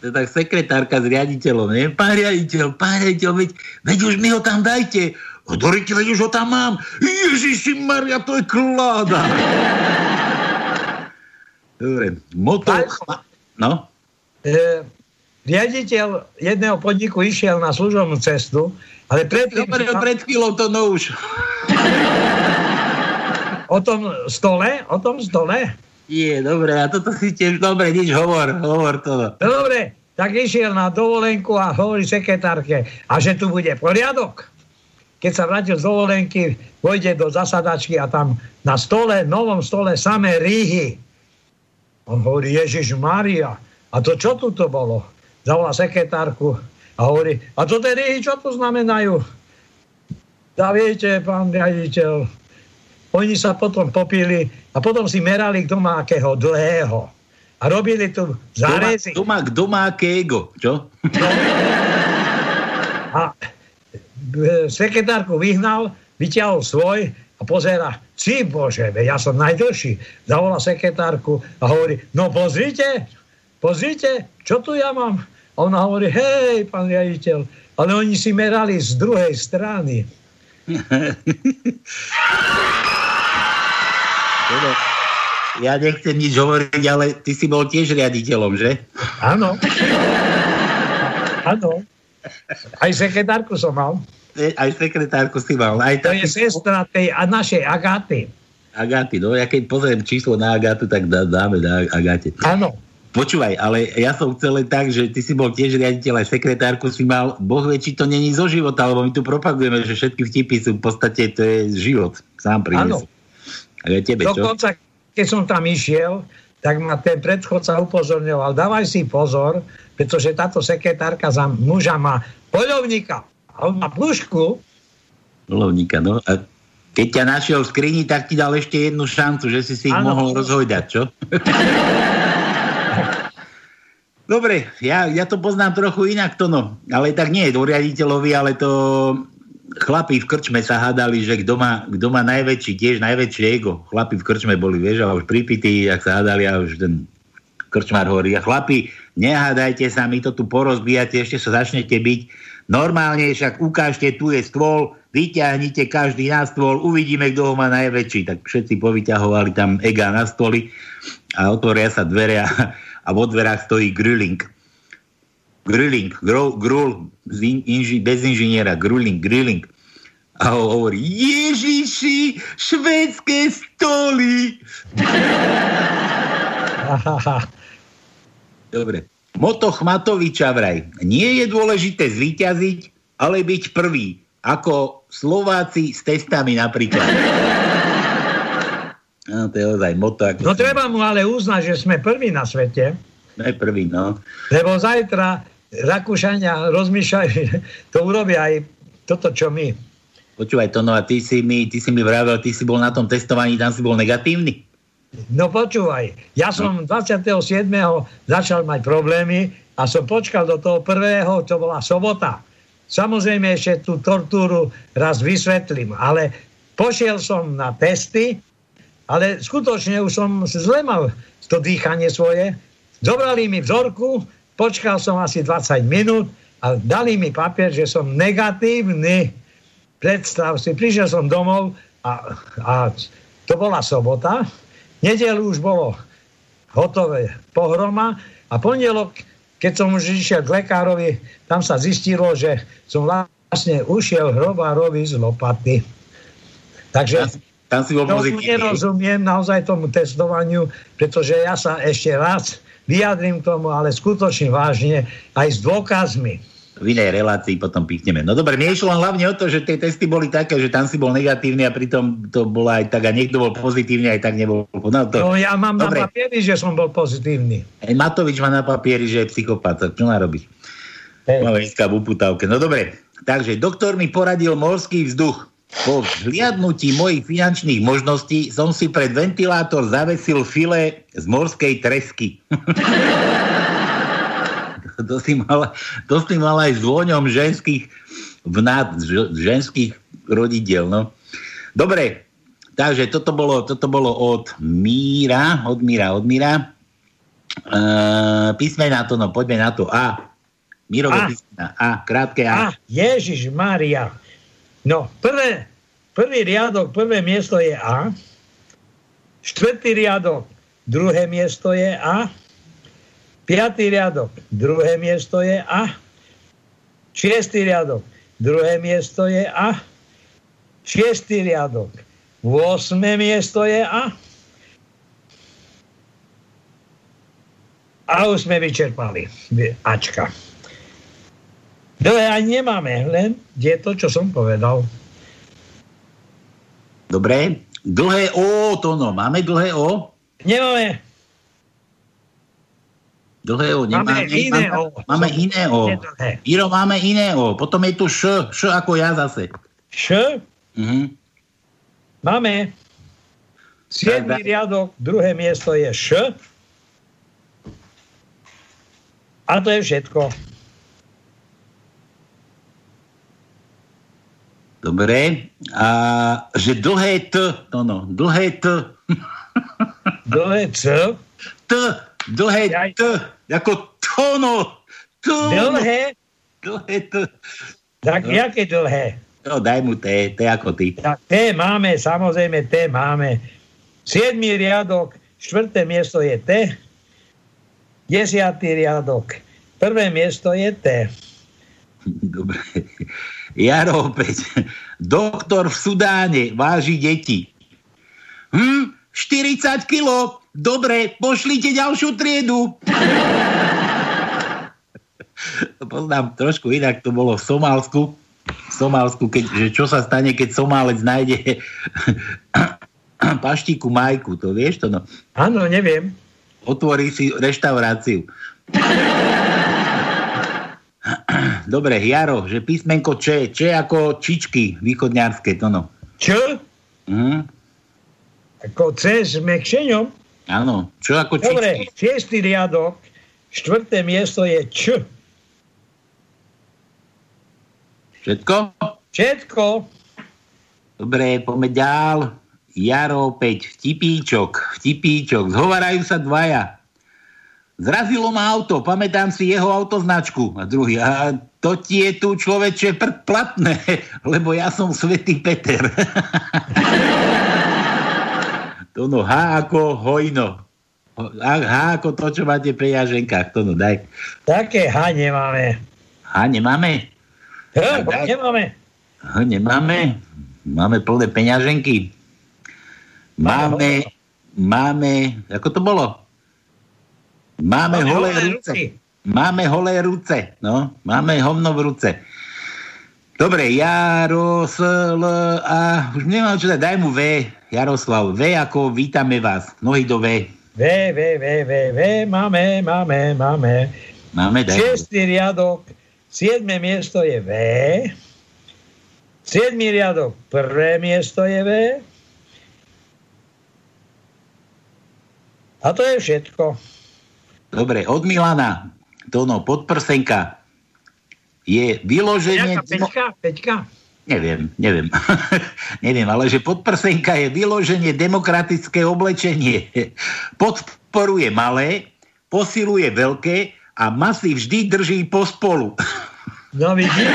to je tak sekretárka s riaditeľom, nie? Pán riaditeľ, pán riaditeľ, veď, veď už mi ho tam dajte, ti vedíš, že ho tam mám? Ježiši Maria, to je kláda. Dobre, motor... No? E, riaditeľ jedného podniku išiel na služobnú cestu, ale predtým... Dobre, pred chvíľou to no už. O tom stole? O tom stole? Je, dobre, a toto si tiež... Dobre, nič, hovor, hovor to. No dobre, tak išiel na dovolenku a hovorí sekretárke, a že tu bude poriadok. Keď sa vrátil z dovolenky, vojde do zasadačky a tam na stole, novom stole samé rýhy. On hovorí, Ježiš Maria, a to čo tu to bolo? Zavolá sekretárku a hovorí, a to tie rýhy, čo to znamenajú? Da viete, pán riaditeľ, oni sa potom popili a potom si merali, kto má akého dlhého. A robili tu zárezy. Kto má, kto má kego, čo? A e, sekretárku vyhnal, vyťahol svoj a pozera, si bože, ja som najdlhší. Zavolá sekretárku a hovorí, no pozrite, pozrite, čo tu ja mám? A ona hovorí, hej, pán riaditeľ, ale oni si merali z druhej strany. Ja nechcem nič hovoriť, ale ty si bol tiež riaditeľom, že? Áno. Áno. Aj sekretárku som mal. E, Aj sekretárku si mal. Aj To je sestra tej a našej Agaty. Agaty, no ja keď pozriem číslo na Agatu, tak dá, dáme na Agate. Áno. Počúvaj, ale ja som chcel len tak, že ty si bol tiež riaditeľ, aj sekretárku si mal. Boh vie, či to není zo života, lebo my tu propagujeme, že všetky vtipy sú v podstate, to je život. Sám priniesol. Ale tebe, čo? Dokonca, keď som tam išiel, tak ma ten predchodca upozorňoval, dávaj si pozor, pretože táto sekretárka za muža má poľovníka. A on má plušku. Polovníka, no. A keď ťa našiel v skrini, tak ti dal ešte jednu šancu, že si si ich Áno. mohol rozhojdať, čo? Dobre, ja, ja to poznám trochu inak, to no. Ale tak nie do riaditeľovi, ale to chlapi v krčme sa hádali, že kto má, kto má najväčší, tiež najväčšie ego. Chlapi v krčme boli, vieš, a už pripití, ak sa hádali a už ten krčmár hovorí, a chlapi, nehádajte sa, my to tu porozbíjate, ešte sa začnete byť. Normálne však ukážte, tu je stôl, vyťahnite každý na stôl, uvidíme, kto ho má najväčší. Tak všetci povyťahovali tam ega na stoli a otvoria sa dvere a, a vo dverách stojí grilling. Grilling, grul, grul inži, bez inžiniera, grilling, grilling. A ho hovorí, Ježiši, švédske stoly. Dobre. Moto Chmatoviča vraj. Nie je dôležité zvíťaziť, ale byť prvý. Ako Slováci s testami napríklad. No, to je ozaj moto. Ako No treba mu ale uznať, že sme prví na svete, Ne prvý, no. lebo zajtra Rakúšania rozmýšľajú, to urobia aj toto, čo my. Počúvaj to, no a ty si mi, ty si mi vravel, ty si bol na tom testovaní, tam si bol negatívny. No počúvaj, ja som 27. začal mať problémy a som počkal do toho prvého, to bola sobota. Samozrejme ešte tú tortúru raz vysvetlím, ale pošiel som na testy, ale skutočne už som zle mal to dýchanie svoje. Zobrali mi vzorku, počkal som asi 20 minút a dali mi papier, že som negatívny. Predstav si, prišiel som domov a, a to bola sobota. Nedelu už bolo hotové pohroma a pondelok, keď som už išiel k lekárovi, tam sa zistilo, že som vlastne ušiel hrobárovi z lopaty. Takže Tam si bol pozitívny. nerozumiem naozaj tomu testovaniu, pretože ja sa ešte raz vyjadrím k tomu, ale skutočne vážne, aj s dôkazmi. v inej relácii potom pichneme. No dobre, mne išlo hlavne o to, že tie testy boli také, že tam si bol negatívny a pritom to bolo aj tak a niekto bol pozitívny, aj tak nebol. No, to, No ja mám dobre. na papieri, že som bol pozitívny. Aj Matovič má na papieri, že je psychopat, čo má robiť? Hej. Máme v uputávke. No dobre, takže doktor mi poradil morský vzduch. Po vzhliadnutí mojich finančných možností som si pred ventilátor zavesil file z morskej tresky. to, si mal, to si mal aj s vôňom ženských vnát, ženských rodidiel. No. Dobre, takže toto bolo, toto bolo od Míra, od Míra, od Míra. Uh, písmena to, no poďme na to. A. Mirové A. A, krátke A. A, Ježiš Maria. No, prvé, prvý riadok, prvé miesto je A. Štvrtý riadok, druhé miesto je A. Piatý riadok, druhé miesto je A. Šiestý riadok, druhé miesto je A. Šiestý riadok, 8. miesto je A. A už sme vyčerpali Ačka. Dlhé ani nemáme, len je to, čo som povedal. Dobre. Dlhé O, to no. Máme dlhé O? Nemáme. Dlhé O nemáme. Máme iné O. Máme iné O. Iro, máme iné O. Potom je tu Š. Š ako ja zase. Š? Mhm. Máme. Siedmý riadok, druhé miesto je Š. A to je všetko. Dobre. A že dlhé T, to no. Dlhé T. Dlhé C. T. Dlhé T. Ako tono. T. Dlhé? Dlhé T. Tak No. jaké dlhé? No, daj mu T. T ako ty. Tak T máme, samozrejme T máme. Siedmý riadok, štvrté miesto je T. Desiatý riadok, prvé miesto je T. Dobre. Jaro opäť. Doktor v Sudáne váži deti. Hm, 40 kilo. Dobre, pošlite ďalšiu triedu. Poznám trošku inak, to bolo v Somálsku. V Somálsku, keď, že čo sa stane, keď Somálec nájde paštiku Majku, to vieš to no? Áno, neviem. Otvorí si reštauráciu. Dobre, Jaro, že písmenko Č, Č ako čičky východňarské, to no. Č? Mhm. Ako C s mekšeňom? Áno, čo ako čičky? Dobre, šiestý riadok, štvrté miesto je Č. Všetko? Všetko. Dobre, poďme ďal. Jaro opäť, vtipíčok, vtipíčok, zhovarajú sa dvaja. Zrazilo ma auto, pamätám si jeho autoznačku. A druhý, a to ti je tu človeče prd platné, lebo ja som svetý Peter. to no, H ako hojno. H, ako to, čo máte v peňaženkách. To no, daj. Také H nemáme. H nemáme? H, nemáme. H nemáme? Máme plné peňaženky. Máme, máme, ako to bolo? Máme, Máme holé ruce. ruky. Máme holé ruce. No, máme hovno v ruce. Dobre, Jaro, S, L, A, už nemám čo dať, daj mu V, Jaroslav, V ako vítame vás, nohy do V. V, V, V, V, V, máme, máme, máme. Máme, daj. Šiestý riadok, siedme miesto je V. Siedmý riadok, prvé miesto je V. A to je všetko. Dobre, od Milana, to no, podprsenka je vyloženie... Peťka? Peťka? Neviem, neviem. neviem, ale že podprsenka je vyloženie demokratické oblečenie. Podporuje malé, posiluje veľké a masy vždy drží pospolu. No vidíš?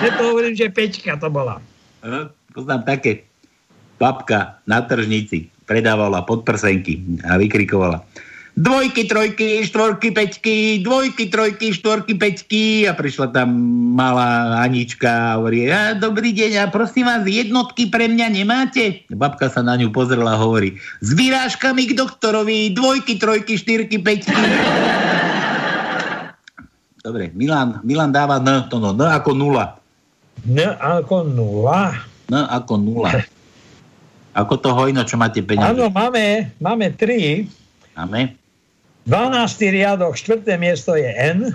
Preto hovorím, že Peťka to bola. Poznám také. Babka na tržnici predávala podprsenky a vykrikovala dvojky, trojky, štvorky, peťky, dvojky, trojky, štvorky, peťky a prišla tam malá Anička a hovorí, a, dobrý deň a prosím vás, jednotky pre mňa nemáte? Babka sa na ňu pozrela a hovorí, s vyrážkami k doktorovi, dvojky, trojky, štyrky, peťky. Dobre, Milan, Milan dáva N, to no, N ako nula. N ako nula. N ako nula. Ako to hojno, čo máte peniaze? Áno, máme, máme tri. Máme? 12. riadok, 4. miesto je N.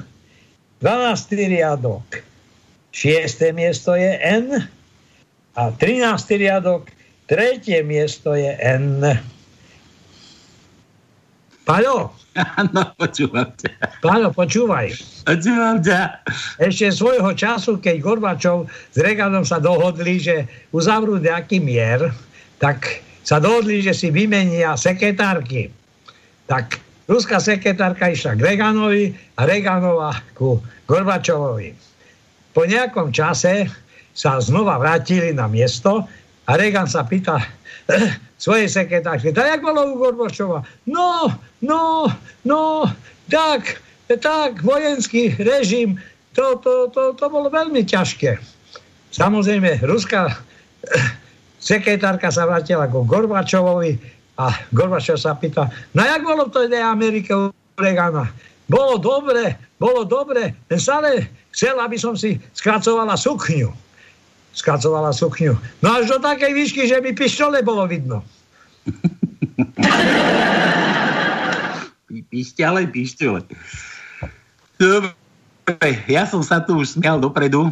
12. riadok, 6. miesto je N. A 13. riadok, 3. miesto je N. Paľo, Áno, počúvam ťa. Paľo, počúvaj. Počúvam ťa. Ešte svojho času, keď Gorbačov s Reganom sa dohodli, že uzavrú nejaký mier, tak sa dohodli, že si vymenia sekretárky. Tak ruská sekretárka išla k Reganovi a Reganová ku Gorbačovovi. Po nejakom čase sa znova vrátili na miesto a Reagan sa pýta svojej sekretárky, tak jak bolo u Gorbačova? No, no, no, tak, tak, vojenský režim, to, to, to, to bolo veľmi ťažké. Samozrejme, ruská sekretárka sa vrátila ku Gorbačovovi a Gorbačov sa pýta, no jak bolo to v Amerike u Reagana? Bolo dobre, bolo dobre, len stále chcel, aby som si skracovala sukňu. Skracovala sukňu. No až do takej výšky, že mi pištole bolo vidno. Pišťale, pištole. Dobre, ja som sa tu už smial dopredu.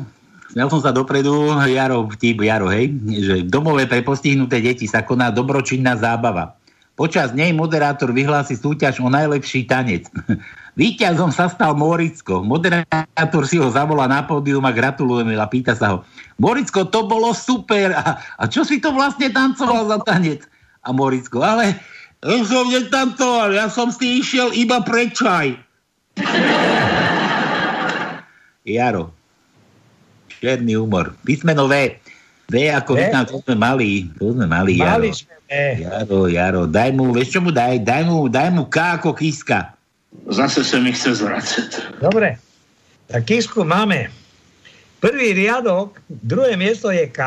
Smial som sa dopredu, Jaro, vtip, Jaro, hej, že v domove pre postihnuté deti sa koná dobročinná zábava. Počas nej moderátor vyhlási súťaž o najlepší tanec. Výťazom sa stal Moricko. Moderátor si ho zavolá na pódium a gratulujeme a pýta sa ho. Moricko, to bolo super. A, a čo si to vlastne tancoval za tanec? A Moricko, ale ja som netancoval, ja som si išiel iba pre čaj. Jaro. Černý humor. Písmeno V. V ako V? sme mali. To sme mali, Jaro. Mali sme E. Jaro, Jaro, daj mu, vieš čo mu daj? Daj mu, daj mu K ako kiska. Zase sa mi chce zvracať. Dobre, tak kisku máme. Prvý riadok, druhé miesto je K.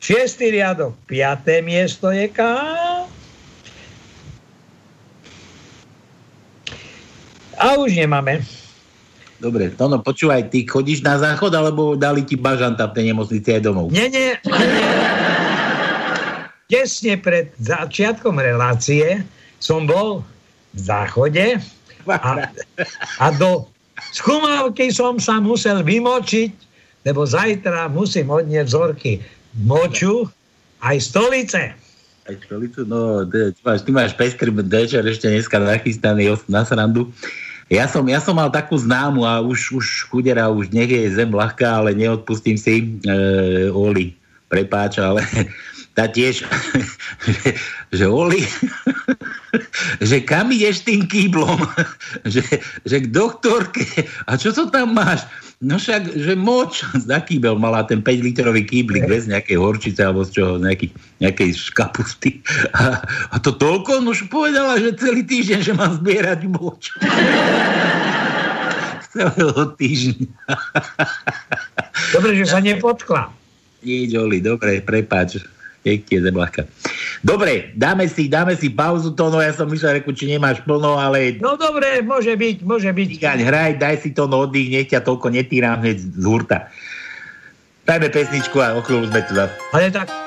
Šiestý riadok, piaté miesto je K. A už nemáme. Dobre, Tono, počúvaj, ty chodíš na záchod, alebo dali ti bažanta v tej nemocnici aj domov? Nie, nie, nie. Tesne pred začiatkom relácie som bol v záchode a, a do skúmavky som sa musel vymočiť, lebo zajtra musím odnieť vzorky moču aj stolice. Aj stolicu, no, ty, ty máš, ty máš peskry večer ešte dneska nachystaný na srandu. Ja som, ja som mal takú známu a už, už chudera, už nech je zem ľahká, ale neodpustím si e, Oli. Prepáč, ale tá tiež, že, že Oli, že kam ideš tým kýblom? že, že k doktorke. A čo to tam máš? No však, že moč za kýbel mala ten 5-litrový kýblik bez nejakej horčice alebo z čoho, nejaký, nejakej škapusty. A, a to toľko? No už povedala, že celý týždeň, že mám zbierať moč. Celého týždňa. Dobre, že sa nepotkla. Nič, Oli, dobre, prepáč. Pekne, zemľahka. Dobre, dáme si, dáme si pauzu, Tono, ja som myslel, reku, či nemáš plno, ale... No dobre, môže byť, môže byť. Gaň, hraj, daj si to oddych, nech ťa toľko netýram hneď z hurta. Dajme pesničku a o chvíľu sme tu zase. Ale tak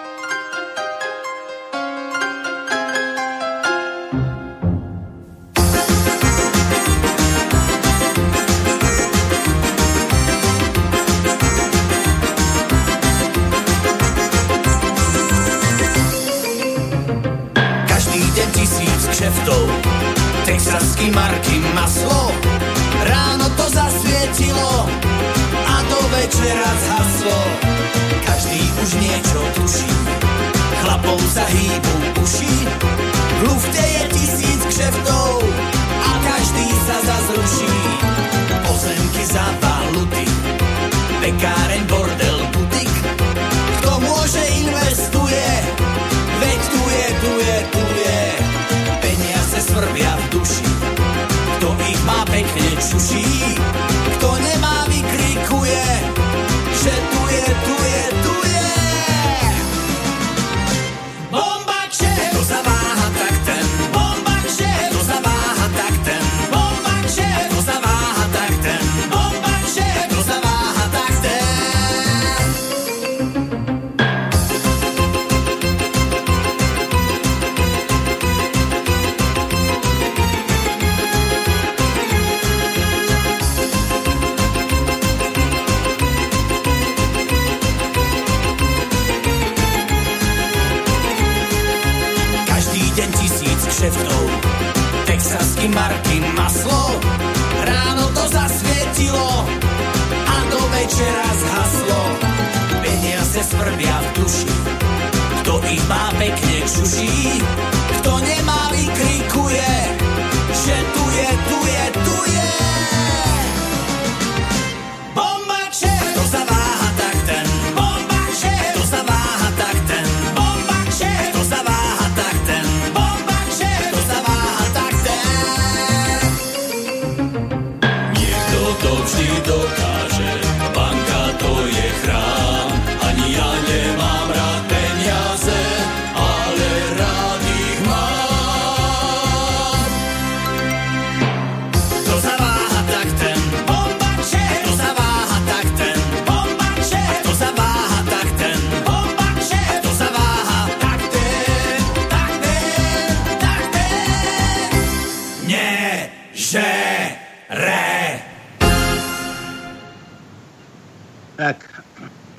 marky maslo. Ráno to zasvietilo a do večera zhaslo. Každý už niečo tuší, chlapov sa hýbu uši. V lufte je tisíc kšeftov a každý sa zazruší. Pozemky za valuty, pekáreň, bordel, pekne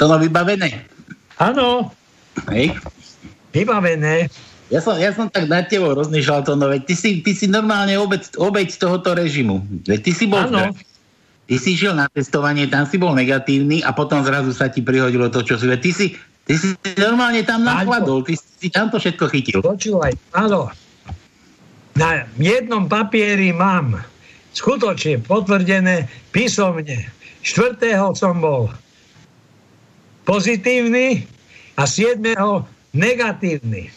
to no vybavené. Áno, Hej. vybavené. Ja som, ja som tak nad tebou rozmýšľal to, no veď ty si, ty si normálne obec, obeď tohoto režimu. Veď ty si bol zdravý. Ty si išiel na testovanie, tam si bol negatívny a potom zrazu sa ti prihodilo to, čo si... Veď ty si, ty si normálne tam nakladol, ty si tam to všetko chytil. Počúvaj, áno. Na jednom papieri mám skutočne potvrdené písomne. Štvrtého som bol pozitívny a siedmého negatívny.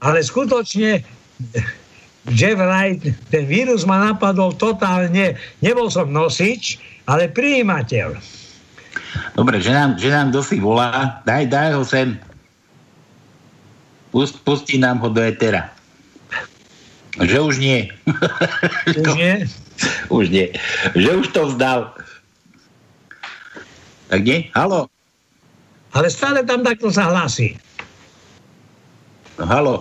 Ale skutočne že vraj ten vírus ma napadol totálne. Nebol som nosič, ale prijímateľ. Dobre, že nám, že nám dosi volá, daj, daj ho sem. Pust, pustí nám ho do etera. Že už nie. Už nie? už nie. Že už to vzdal. Tak nie? Halo? Ale stále tam takto sa hlási. No, halo?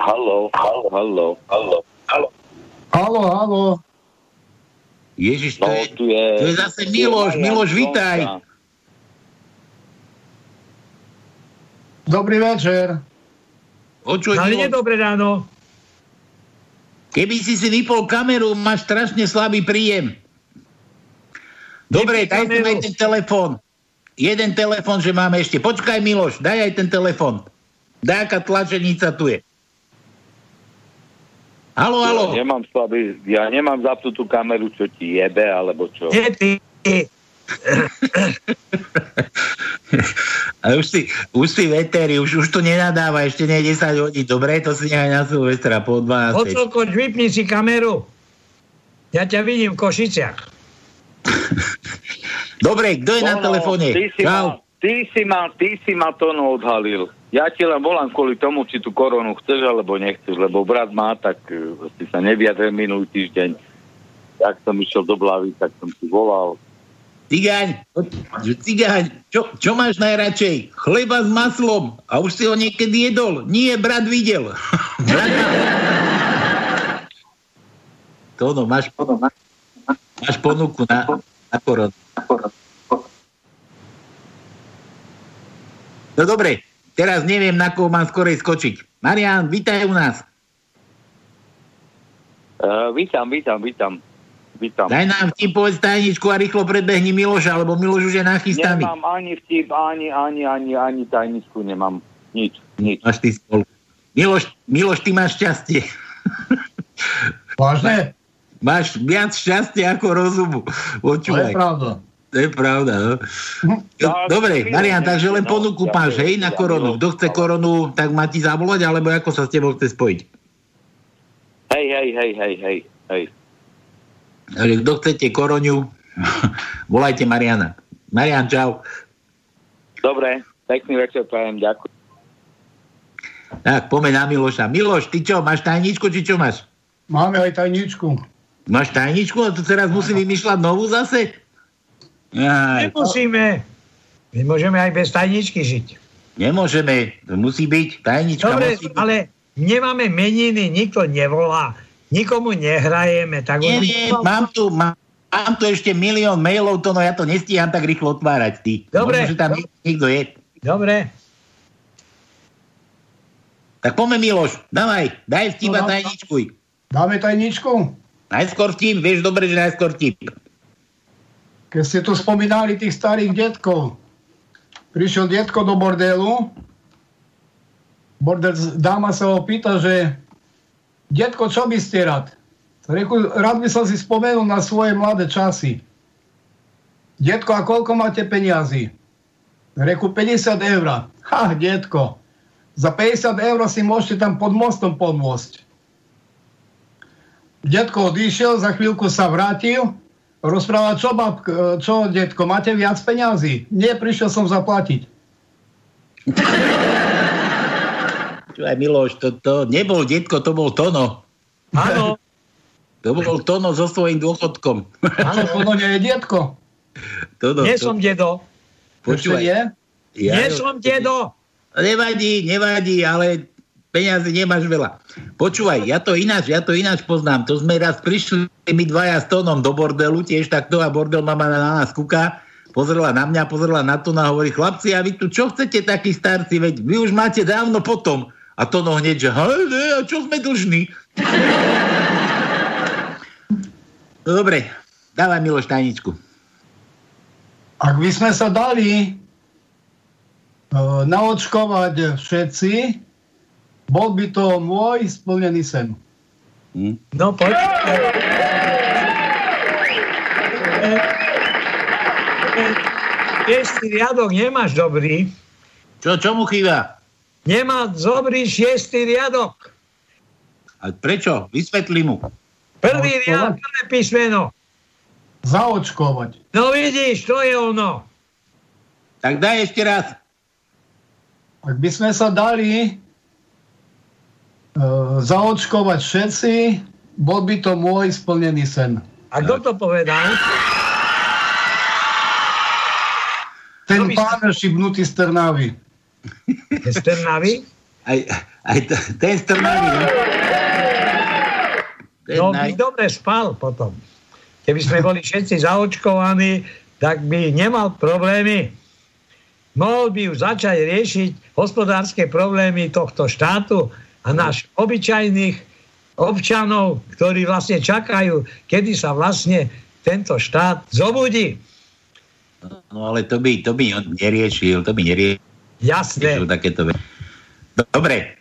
Halo, halo, halo, halo, halo. Halo, halo. Ježiš, to, no, je, tu je, to je zase Miloš. Miloš, vítaj. Dobrý večer. Počuj, Ale Miloš, nie dobré ráno. keby si si vypol kameru, máš strašne slabý príjem. Dobre, daj aj ten telefón. Jeden telefón, že máme ešte. Počkaj, Miloš, daj aj ten telefón. Daj, aká tlačenica tu je. Halo, halo. Ja nemám slabý, ja nemám zapnutú kameru, čo ti jebe, alebo čo. Nie, ty. A už si, už si vetéri, už, už to nenadáva, ešte nie 10 hodín. Dobre, to si nechaj na Silvestra po 12. Ocokoč, vypni si kameru. Ja ťa vidím v Košiciach. Dobre, kto je na No, no, telefóne? Ty si, Čau. ma, ty, si ma, ty si ma to no odhalil. Ja ti len volám kvôli tomu, či tú koronu chceš alebo nechceš, lebo brat má, tak uh, si sa neviadril minulý týždeň. Tak som išiel do Blavy, tak som si volal. Cigáň, cigáň, čo, čo máš najradšej? Chleba s maslom. A už si ho niekedy jedol? Nie, brat videl. brat má... To no, máš, máš ponuku na, na koronu. No dobre, teraz neviem, na koho mám skorej skočiť. Marian, vítaj u nás. Uh, vítam, vítam, vítam. Vítam. Daj nám vtip, povedz tajničku a rýchlo predbehni Miloša, lebo Miloš už je nachystaný. Nemám ani vtip, ani, ani, ani, ani tajničku, nemám nič, nič. Máš ty spolu. Miloš, Miloš, ty máš šťastie. Vážne? Máš viac šťastia ako rozumu. To Počúvaj. je pravda. To je pravda, no. Dobre, Marian, takže len ponuku máš, hej, na koronu. Kto chce koronu, tak má ti zavolať, alebo ako sa s tebou chce spojiť? Hej, hej, hej, hej, hej, hej. Takže kto chcete koroniu, volajte Mariana. Marian, čau. Dobre, pekný večer, prajem, ďakujem. Tak, poďme na Miloša. Miloš, ty čo, máš tajničku, či čo máš? Máme aj tajničku. Máš tajničku? A tu teraz musí vymýšľať novú zase? Aj, Nemusíme. My môžeme aj bez tajničky žiť. nemôžeme, to musí byť, tajnička Dobre, musí byť. ale nemáme meniny, nikto nevolá, nikomu nehrajeme. Tak Nie, nie, mám tu, mám, mám tu ešte milión mailov, to no ja to nestíham tak rýchlo otvárať, ty. Dobre. Možno, že tam niek- niekto je. Dobre, Tak poďme, Miloš, dávaj, daj vtip a No, no. tajničkuj. Dáme tajničku? Najskôr vtip, vieš dobre, že najskôr vtip. Keď ste tu spomínali tých starých detkov, prišiel detko do bordelu, bordel, dáma sa ho pýta, že detko, čo by ste rád? Reku, rád by som si spomenul na svoje mladé časy. Detko, a koľko máte peniazy? Reku, 50 eur. Ha, detko, za 50 eur si môžete tam pod mostom pomôcť. Detko odišiel, za chvíľku sa vrátil, rozpráva, čo babk, čo detko, máte viac peňazí? Nie, prišiel som zaplatiť. Čo aj Miloš, to, to nebol detko, to bol Tono. áno, To bol Tono so svojím dôchodkom. Áno, to nie je detko. Tono, nie to- som dedo. Počúvaj. je? Ja, Nie som dedo. Nevadí, nevadí, ale peniazy nemáš veľa. Počúvaj, ja to ináč, ja to ináč poznám. To sme raz prišli my dvaja s tónom do bordelu, tiež takto a bordel mama na nás kúka, pozrela na mňa, pozrela na to a hovorí, chlapci, a vy tu čo chcete takí starci, veď vy už máte dávno potom. A to no hneď, že ne, a čo sme dlžní? no dobre, dávaj Miloš tajničku. Ak by sme sa dali uh, naočkovať všetci, bol by to môj splnený sen. Hm? No poď. Šiestý riadok nemáš dobrý. Čo, čo mu chýba? Nemá dobrý šiestý riadok. A prečo? Vysvetli mu. Prvý riadok, prvé písmeno. Zaočkovať. No vidíš, to je ono. Tak daj ešte raz. Ak by sme sa dali zaočkovať všetci, bol by to môj splnený sen. A kto to povedal? Ten pán šibnutý z Trnavy. Z Trnavy? Aj, aj t- ten z Trnavy, no. No by dobre spal potom. Keby sme boli všetci zaočkovaní, tak by nemal problémy. Mohol by už začať riešiť hospodárske problémy tohto štátu a náš obyčajných občanov, ktorí vlastne čakajú, kedy sa vlastne tento štát zobudí. No ale to by, to by on neriešil, to by neriešil Jasné. takéto. Dobre.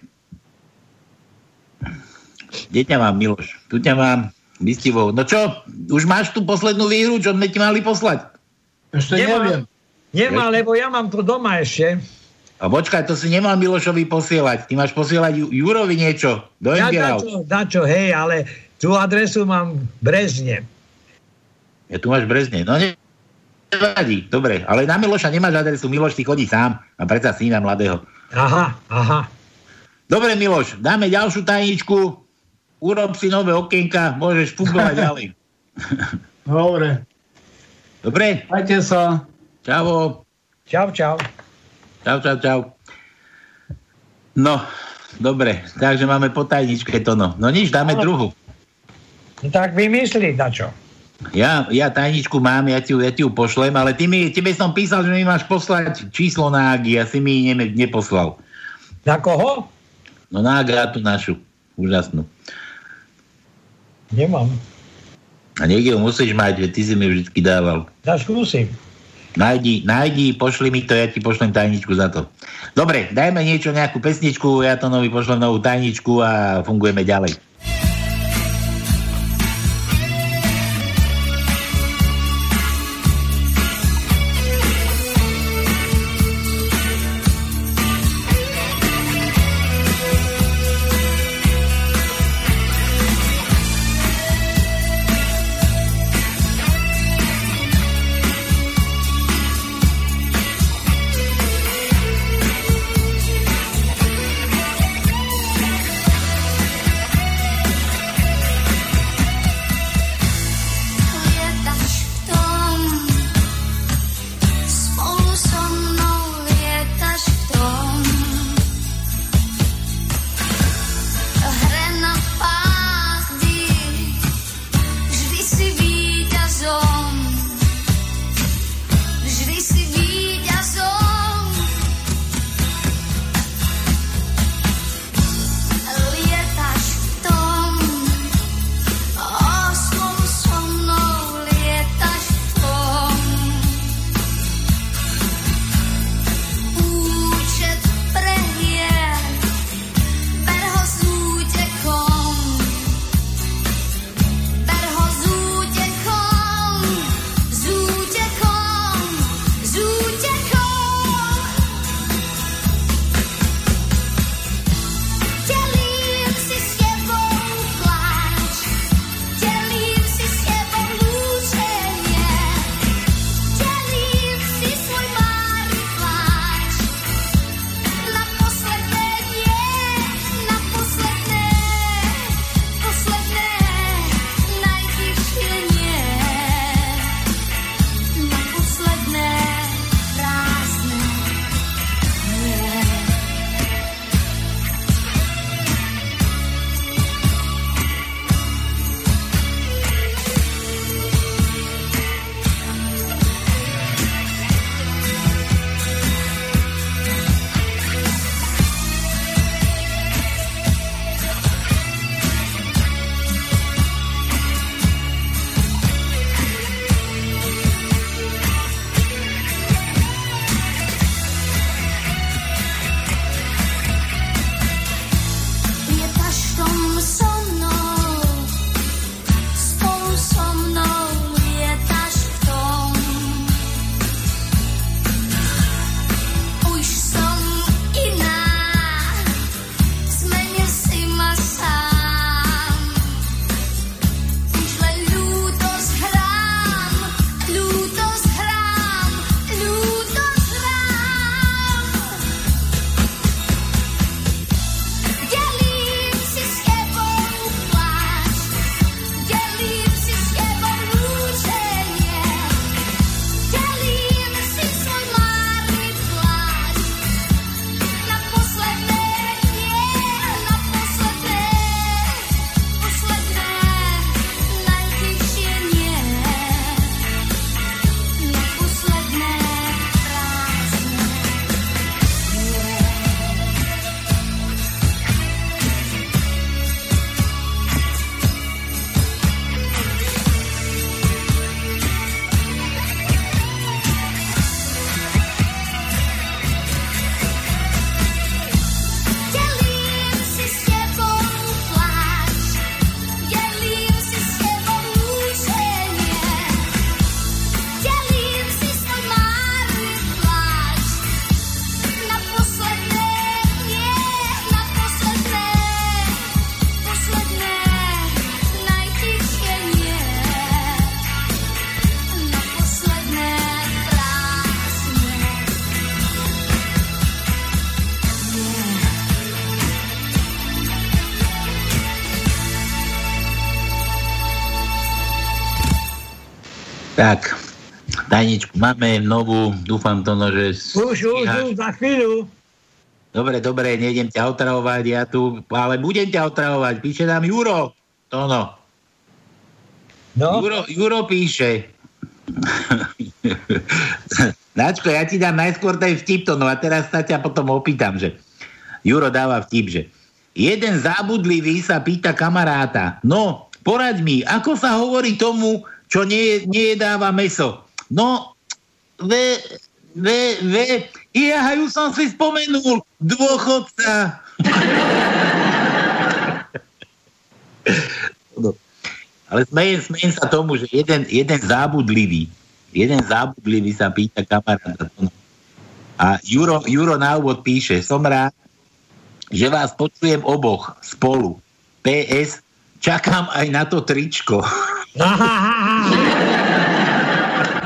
Kde ťa mám, Miloš? Tu ťa mám, Mystivou. No čo, už máš tú poslednú výhru, čo sme ti mali poslať? Ešte neviem. Nemá, lebo ja mám to doma ešte. A počkaj, to si nemal Milošovi posielať. Ty máš posielať Ju- Jurovi niečo. Do Ja dačo, dačo, hej, ale tú adresu mám v Brezne. Ja tu máš Brezne. No ne, nevadí, dobre. Ale na Miloša nemáš adresu. Miloš si chodí sám. A predsa syna mladého. Aha, aha. Dobre, Miloš, dáme ďalšiu tajničku. Urob si nové okienka, môžeš fungovať ďalej. Dobre. Dobre? Majte sa. Čau. Čau, čau. Čau, čau, čau. No, dobre, takže máme po tajničke to no. No nič, dáme Ale- druhú. No tak vymyslí, dačo. Ja, ja tajničku mám, ja ti, ja ti ju pošlem, ale ty mi, tebe som písal, že mi máš poslať číslo na Agi a si mi ne, neposlal. Na koho? No na Agátu našu. Úžasnú. Nemám. A niekde ju musíš mať, veď ty si mi vždy dával. Ja skúsim. Nájdi, nájdi, pošli mi to, ja ti pošlem tajničku za to. Dobre, dajme niečo, nejakú pesničku, ja to nový pošlem novú tajničku a fungujeme ďalej. Tajničku máme novú, dúfam to, no, že... Už, už, už, za chvíľu. Dobre, dobre, nejdem ťa otravovať, ja tu, ale budem ťa otravovať, píše nám Juro, Tono. No? Juro, Juro píše. Načko, ja ti dám najskôr ten vtip, to, no a teraz sa ťa potom opýtam, že Juro dáva vtip, že jeden zábudlivý sa pýta kamaráta, no, poraď mi, ako sa hovorí tomu, čo nie, nejedáva meso? No, ve, ve, ve, ja ju som si spomenul, dôchodca. no. Ale smejem, smejem sa tomu, že jeden, jeden zábudlivý, jeden zábudlivý sa pýta kamaráta. A Juro, Juro na úvod píše, som rád, že vás počujem oboch spolu. PS, čakám aj na to tričko.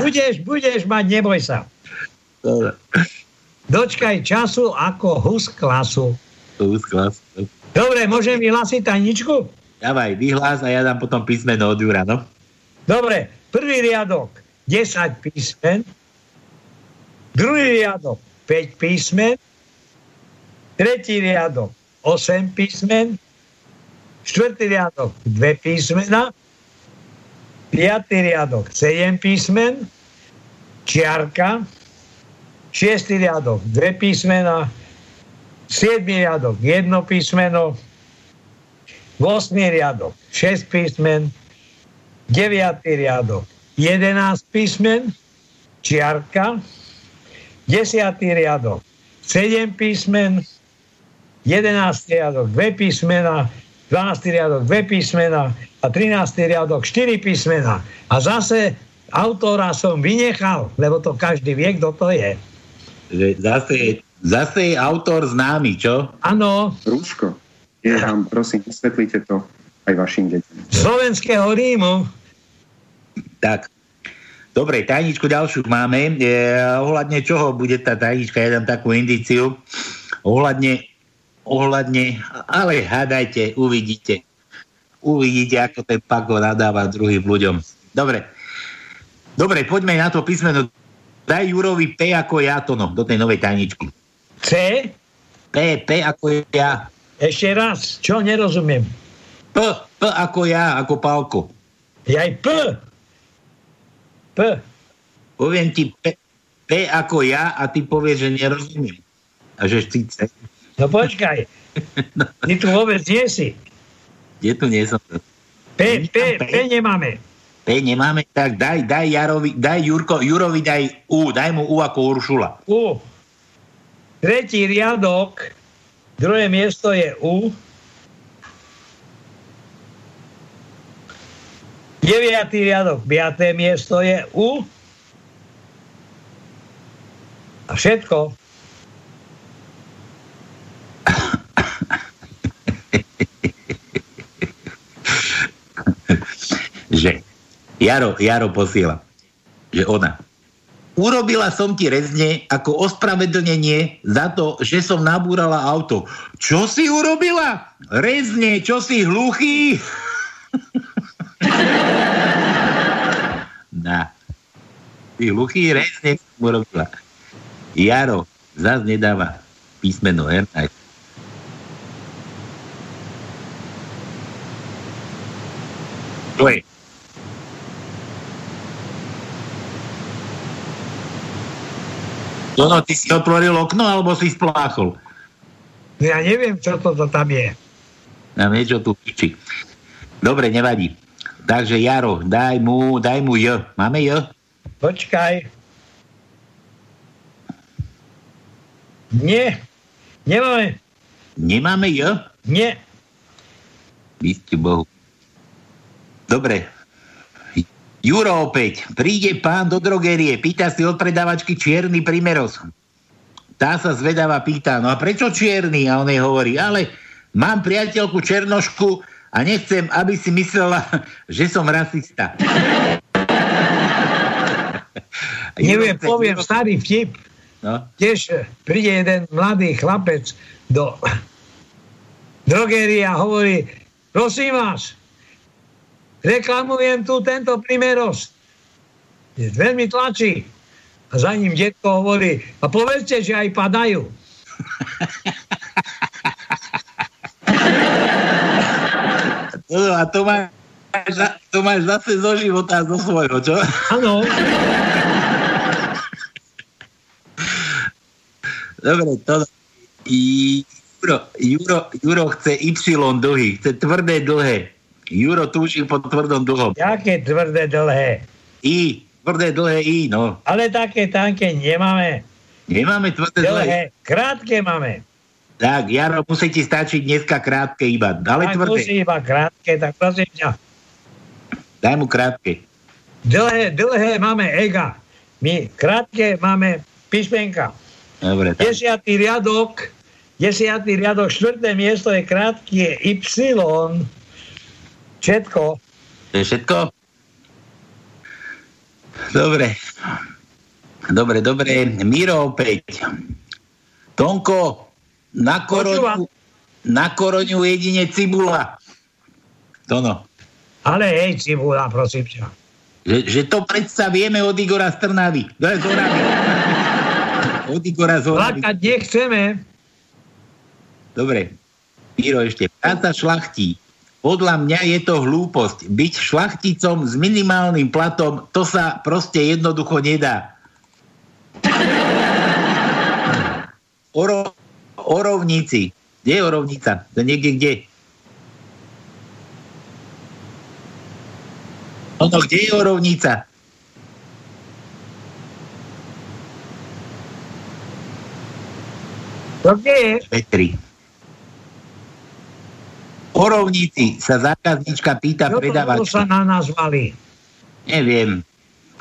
budeš, budeš mať, neboj sa. Dobre. Dočkaj času ako hus klasu. Hus klasu. Dobre, môžem vyhlásiť tajničku? Dávaj, vyhlás a ja dám potom písmeno od Jura, no? Dobre, prvý riadok 10 písmen, druhý riadok 5 písmen, tretí riadok 8 písmen, štvrtý riadok 2 písmena, piatý riadok 7 písmen, čiarka, šiestý riadok 2 písmena, siedmy riadok 1 písmeno, 8. riadok 6 písmen, 9. riadok 11 písmen, čiarka, 10. riadok 7 písmen, 11. riadok 2 písmena, 12. riadok 2 písmena a 13. riadok 4 písmena. A zase autora som vynechal, lebo to každý vie, kto to je. Že zase, zase je autor známy, čo? Áno. Rúško. Je tam, prosím, vysvetlite to aj vašim deťom. Slovenského Rímu. Tak. Dobre, tajničku ďalšiu máme. E, ohľadne čoho bude tá tajnička? Ja dám takú indíciu. Ohľadne, ohľadne, ale hádajte, uvidíte. Uvidíte, ako ten Pago nadáva druhým ľuďom. Dobre. Dobre, poďme na to písmeno. Daj Jurovi P ako ja to no, do tej novej tajničky. C? P, P ako ja. Ešte raz, čo nerozumiem? P, P ako ja, ako Pálko. Jaj P. P. Poviem ti P, P ako ja a ty povieš, že nerozumiem. A že síce. No počkaj. Ty tu vôbec nie si. Kde tu nie som? P, P, P nemáme. P nemáme, tak daj, daj Jarovi, daj Jurko, Jurovi daj U, daj mu U ako Uršula. U. Tretí riadok, druhé miesto je U. Deviatý riadok, piaté miesto je U. A všetko. že Jaro, Jaro posiela, že ona. Urobila som ti rezne ako ospravedlnenie za to, že som nabúrala auto. Čo si urobila? Rezne, čo si hluchý? Na. Ty hluchý rezne som urobila. Jaro, zás nedáva písmeno R. To je. No, no, ty si otvoril okno, alebo si spláchol? Ja neviem, čo to tam je. Na niečo tu piči. Dobre, nevadí. Takže Jaro, daj mu, daj mu J. Máme J? Počkaj. Nie. Nemáme. Nemáme J? Nie. Vysť Bohu. Dobre. Juro opäť. Príde pán do drogerie, pýta si od predávačky čierny primeros. Tá sa zvedáva pýta, no a prečo čierny? A on jej hovorí, ale mám priateľku černošku a nechcem, aby si myslela, že som rasista. Neviem, poviem starý vtip. No. Tiež príde jeden mladý chlapec do drogerie a hovorí, prosím vás, reklamujem tu tento primeros. veľmi tlačí. A za ním detko hovorí, a povedzte, že aj padajú. No, a to máš, to máš zase zo života, zo svojho, čo? Áno. Dobre, to... Juro, Juro, Juro chce Y dlhý, chce tvrdé dlhé. Juro túži po tvrdom dlhom. Jaké tvrdé dlhé. I, tvrdé dlhé I, no. Ale také tanké nemáme. Nemáme tvrdé dlhé. Dlhé, krátke máme. Tak, Jaro, musí ti stačiť dneska krátke iba. Ale tak tvrdé. musí iba krátke, tak prosím ťa. Daj mu krátke. Dlhé, dlhé máme ega. My krátke máme písmenka. Dobre, tak. Desiatý riadok, desiatý riadok, štvrté miesto je krátky, je Y. Všetko. To je všetko? Dobre. Dobre, dobre. Miro opäť. Tonko, na koroňu, na koroňu jedine cibula. Tono. Ale hej, cibula, prosím ťa. Že, že to predsa vieme od Igora z Trnavy. To je z Oravy. Od Igora z. Plakať nechceme. Dobre. Miro ešte. Práca šlachtí. Podľa mňa je to hlúposť. Byť šlachticom s minimálnym platom, to sa proste jednoducho nedá. Oro, orovníci. Kde je orovnica? To niekde kde? Ono, kde je orovnica? To kde je? Petri. Orovníci sa zákaznička pýta Čo to predávačka. sa na nás valí? Neviem.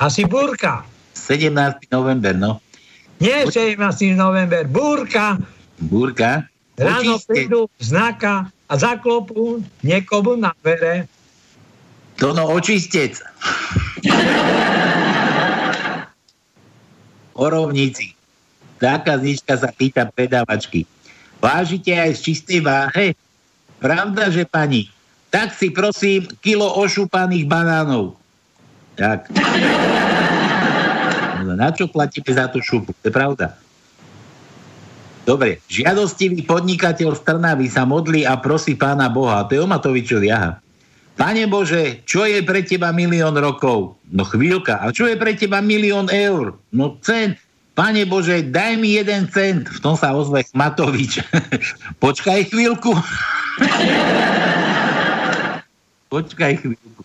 Asi búrka. 17. november, no. Nie 17. november, búrka. Búrka. Ráno Očiste. prídu znaka a zaklopú niekomu na dvere. To no očistec. Orovníci. Zákaznička sa pýta predávačky. Vážite aj z čistej váhe? Pravda, že pani? Tak si prosím kilo ošúpaných banánov. Tak. No, Na čo platíme za tú šupu? To je pravda. Dobre, žiadostivý podnikateľ z Trnavy sa modlí a prosí pána Boha. To je o Matovičovi, aha. Pane Bože, čo je pre teba milión rokov? No chvíľka. A čo je pre teba milión eur? No cent. Pane Bože, daj mi jeden cent. V tom sa ozve Matovič. Počkaj chvíľku. Počkaj chvíľku.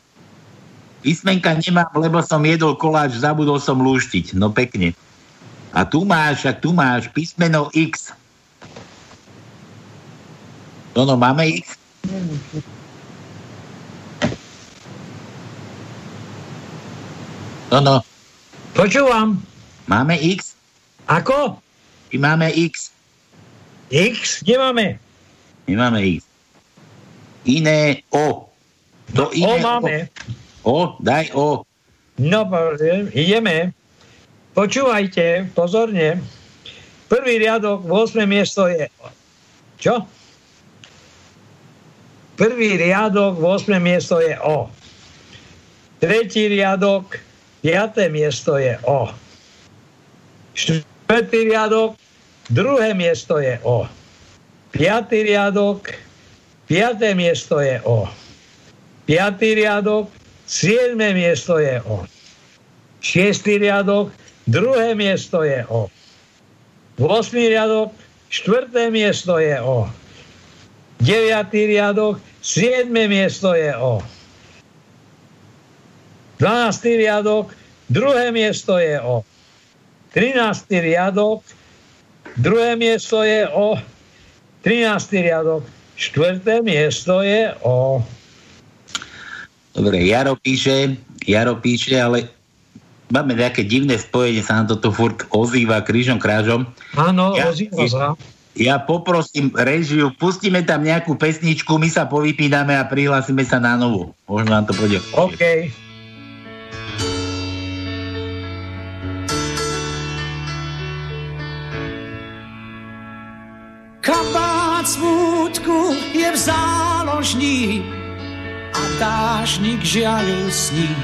Písmenka nemám, lebo som jedol koláč, zabudol som lúštiť. No pekne. A tu máš, a tu máš písmeno X. No, no, máme X? No, no. Počúvam. Máme X? Ako? Či máme X? X? Nemáme. Nemáme X. Iné O. To O iné máme. O, daj O. No, ideme. Počúvajte, pozorne. Prvý riadok, 8. miesto je... Čo? Prvý riadok, 8. miesto je O. Tretí riadok, 5. miesto je O. Štvrtý riadok, druhé miesto je O. Piatý riadok, piaté miesto je O. Piatý riadok, siedme miesto je O. Šiestý riadok, druhé miesto je O. 8. riadok, štvrté miesto je O. 9. riadok, 7. miesto je O. 12. riadok, druhé miesto je O. 13. riadok, druhé miesto je O. 13. riadok, štvrté miesto je O. Dobre, Jaro píše, Jaro píše, ale máme nejaké divné spojenie, sa nám toto furt ozýva krížom krážom. Áno, Ja- ozýva sa. Ja poprosím režiu, pustíme tam nejakú pesničku, my sa povypíname a prihlásime sa na novú. Možno nám to pôjde. OK. Záložní a dážnik žiaľu sní.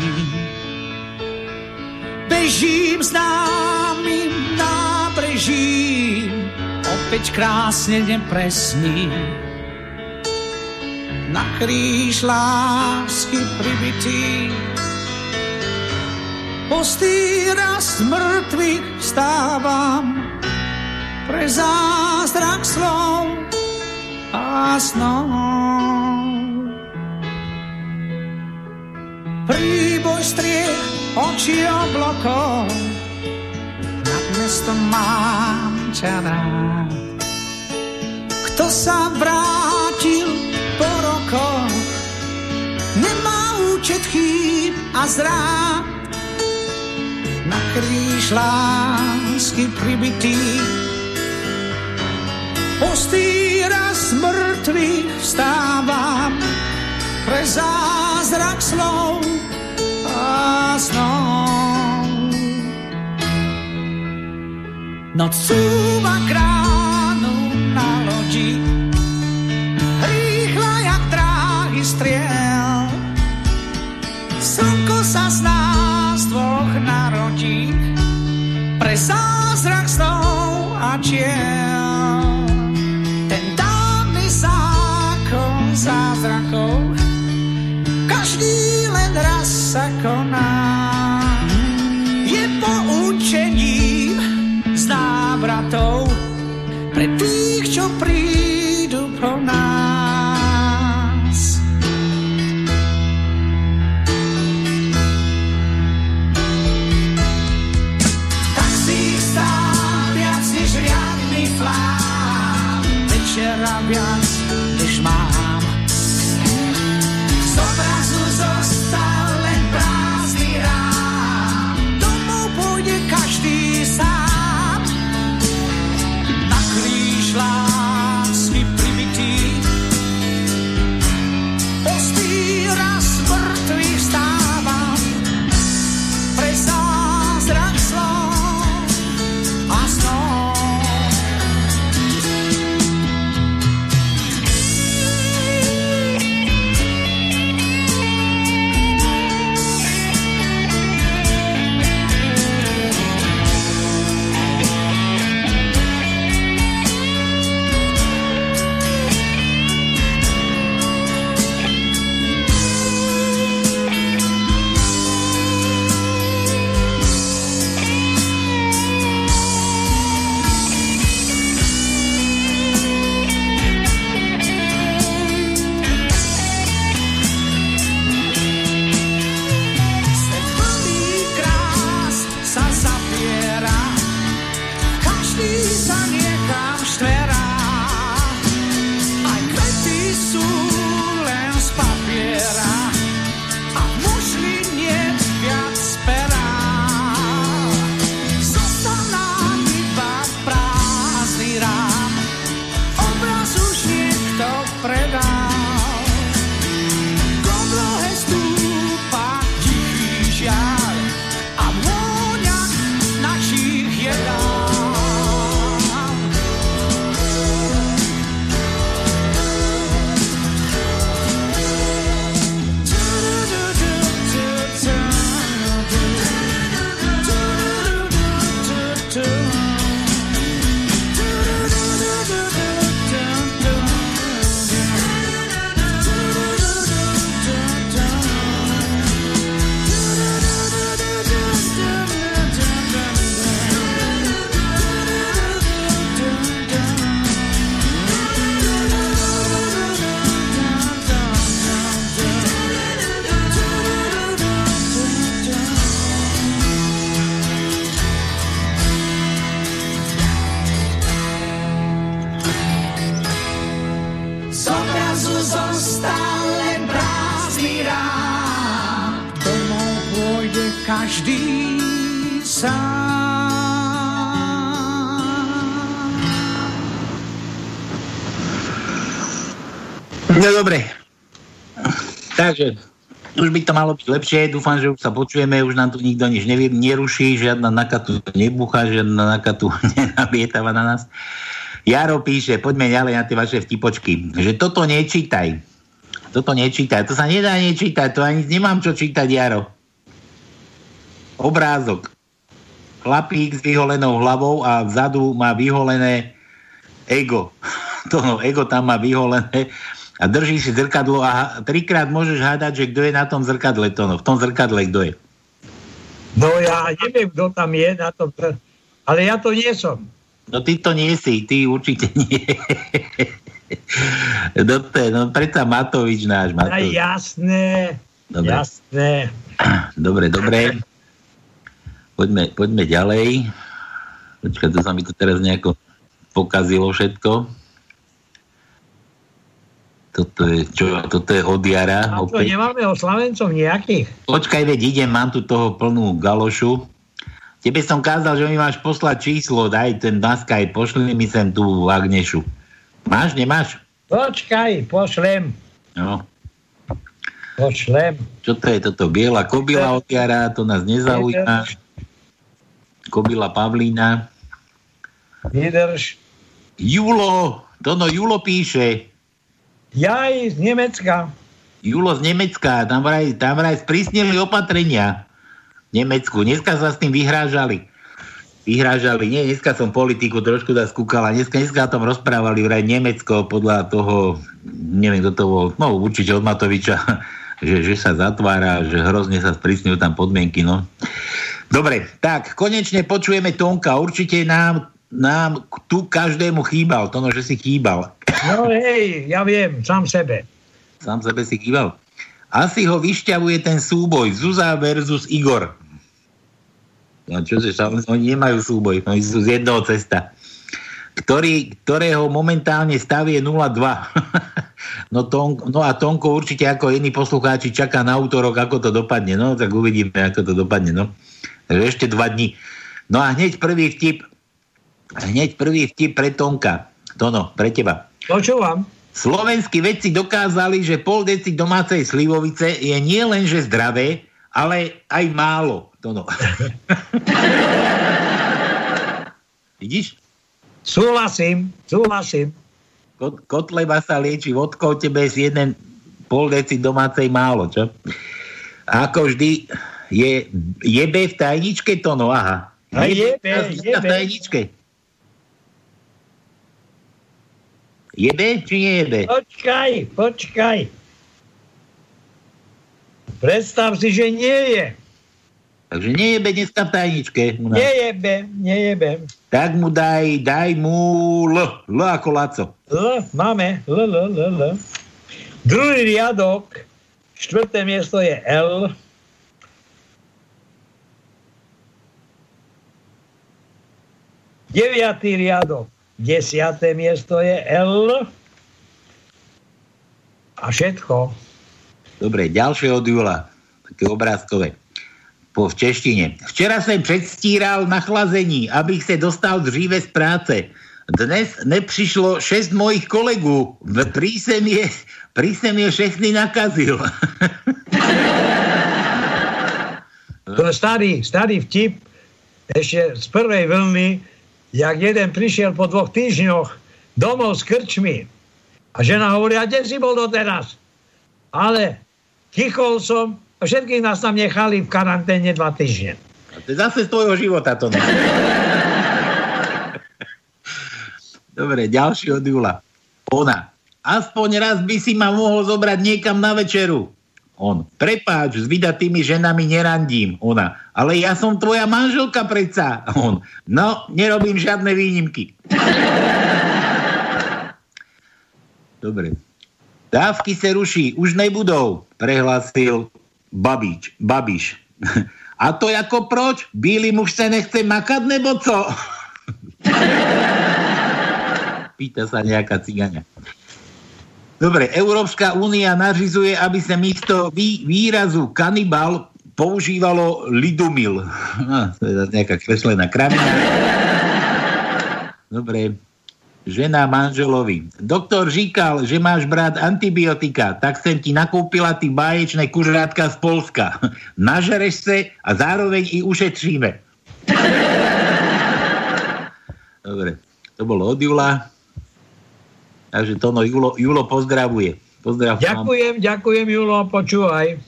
Bežím známym nábrežím, opäť krásne nepresný. Na kríž lásky pribitý, postý raz mŕtvych vstávam, pre zázrak slov a snov. Príboj striech, oči oblokov, nad mestom mám ťa rád. Kto sa vrátil po rokoch, nemá účet chýb a zrát. Na kríž lásky pribitý, postý raz mŕtvych vstávam, pre zázrak slov a snov. Noc súva kránu každý sám. No dobre. Takže, už by to malo byť lepšie, dúfam, že už sa počujeme, už nám tu nikto nič nevie, neruší, žiadna nakatu nebucha, žiadna nakatu nenabietava na nás. Jaro píše, poďme ďalej na tie vaše vtipočky, že toto nečítaj. Toto nečítaj, to sa nedá nečítať, to ani nemám čo čítať, Jaro. Obrázok. Chlapík s vyholenou hlavou a vzadu má vyholené ego. To no, ego tam má vyholené a drží si zrkadlo a trikrát môžeš hádať, že kto je na tom zrkadle, to no, v tom zrkadle kto je. No ja neviem, kto tam je na tom, ale ja to nie som. No ty to nie si, ty určite nie. no to je, no predsa Matovič náš. A Matovič. jasné, Dobre. jasné. Dobre, dobre. Poďme, poďme ďalej. Počkaj, to sa mi tu teraz nejako pokazilo všetko. Toto je, čo, toto je od jara. A to opäť. nemáme o Slavencov nejakých? Počkaj, veď idem, mám tu toho plnú galošu. Tebe som kázal, že mi máš poslať číslo, daj ten na Skype, pošli mi sem tú Agnešu. Máš, nemáš? Počkaj, pošlem, No. pošlem. Čo to je toto? Biela kobila od jara, to nás nezaujíma. Kobila Pavlína. Vydrž. Julo, to no Julo píše. Jaj, z Nemecka. Julo z Nemecka, tam vraj, tam vraj sprísnili opatrenia v Nemecku. Dneska sa s tým vyhrážali. Vyhrážali, nie, dneska som politiku trošku dá skúkala, dneska, dneska o tom rozprávali vraj Nemecko podľa toho, neviem, kto to bol, no určite od Matoviča, že, že sa zatvára, že hrozne sa sprísňujú tam podmienky, no. Dobre, tak, konečne počujeme Tonka, určite nám, nám tu každému chýbal, to že si chýbal. No hej, ja viem, sám sebe. Sám sebe si chýbal. Asi ho vyšťavuje ten súboj Zuzá versus Igor. No čože, oni nemajú súboj, oni sú z jednoho cesta. Ktorý, ktorého momentálne stav je 0,2. no, ton, no a Tonko určite ako iní poslucháči čaká na útorok, ako to dopadne. No tak uvidíme, ako to dopadne. No. Takže ešte dva dní. No a hneď prvý vtip. Hneď prvý vtip pre Tonka. Tono, pre teba. Počúvam. Slovenskí vedci dokázali, že pol deci domácej slivovice je nie len že zdravé, ale aj málo. To no. Vidíš? Súhlasím, súhlasím. Kot, kotleba sa lieči vodkou, tebe je jeden pol deci domácej málo, čo? A ako vždy je jebe v tajničke to no, aha. A jebe, v jebe. tajničke. Jebe či nejebe? Počkaj, počkaj. Predstav si, že nie je. Takže nejebe dneska v tajničke. u nás. Nejebe, nejebe. Tak mu daj, daj mu L. L ako Laco. L, máme. L, L, L, L. Druhý riadok, štvrté miesto je L. Deviatý riadok, desiaté miesto je L. A všetko. Dobre, ďalšie od Jula. Také obrázkové. Po v češtine. Včera jsem předstíral nachlazení, abych se dostal dříve z práce. Dnes nepřišlo šest mojich kolegů. Prý jsem je, prý jsem je všechny nakazil. To je starý, starý vtip ešte z prvej vlny, jak jeden prišiel po dvoch týždňoch domov s krčmi a žena hovorí, a kde si bol doteraz? Ale tichol som a všetkých nás tam nechali v karanténe dva týždne. To je zase z tvojho života to. ne? Dobre, ďalší od Jula. Ona. Aspoň raz by si ma mohol zobrať niekam na večeru. On. Prepáč, s vydatými ženami nerandím. Ona. Ale ja som tvoja manželka predsa. On. No, nerobím žiadne výnimky. Dobre. Dávky se ruší, už nebudou, prehlásil Babič, Babiš. A to jako proč? Bílý muž se nechce makat, nebo co? Pýta sa nejaká cigáňa. Dobre, Európska únia nařizuje, aby sa místo vý, výrazu kanibal používalo lidumil. No, to je nejaká kreslená kravina. Dobre, žena manželovi. Doktor říkal, že máš brát antibiotika, tak som ti nakúpila ty báječné kužrátka z Polska. Nažereš se a zároveň i ušetříme. Dobre, to bolo od Jula. Takže to no, Julo, Julo pozdravuje. Pozdrav. Ďakujem, ďakujem, Julo, počúvaj.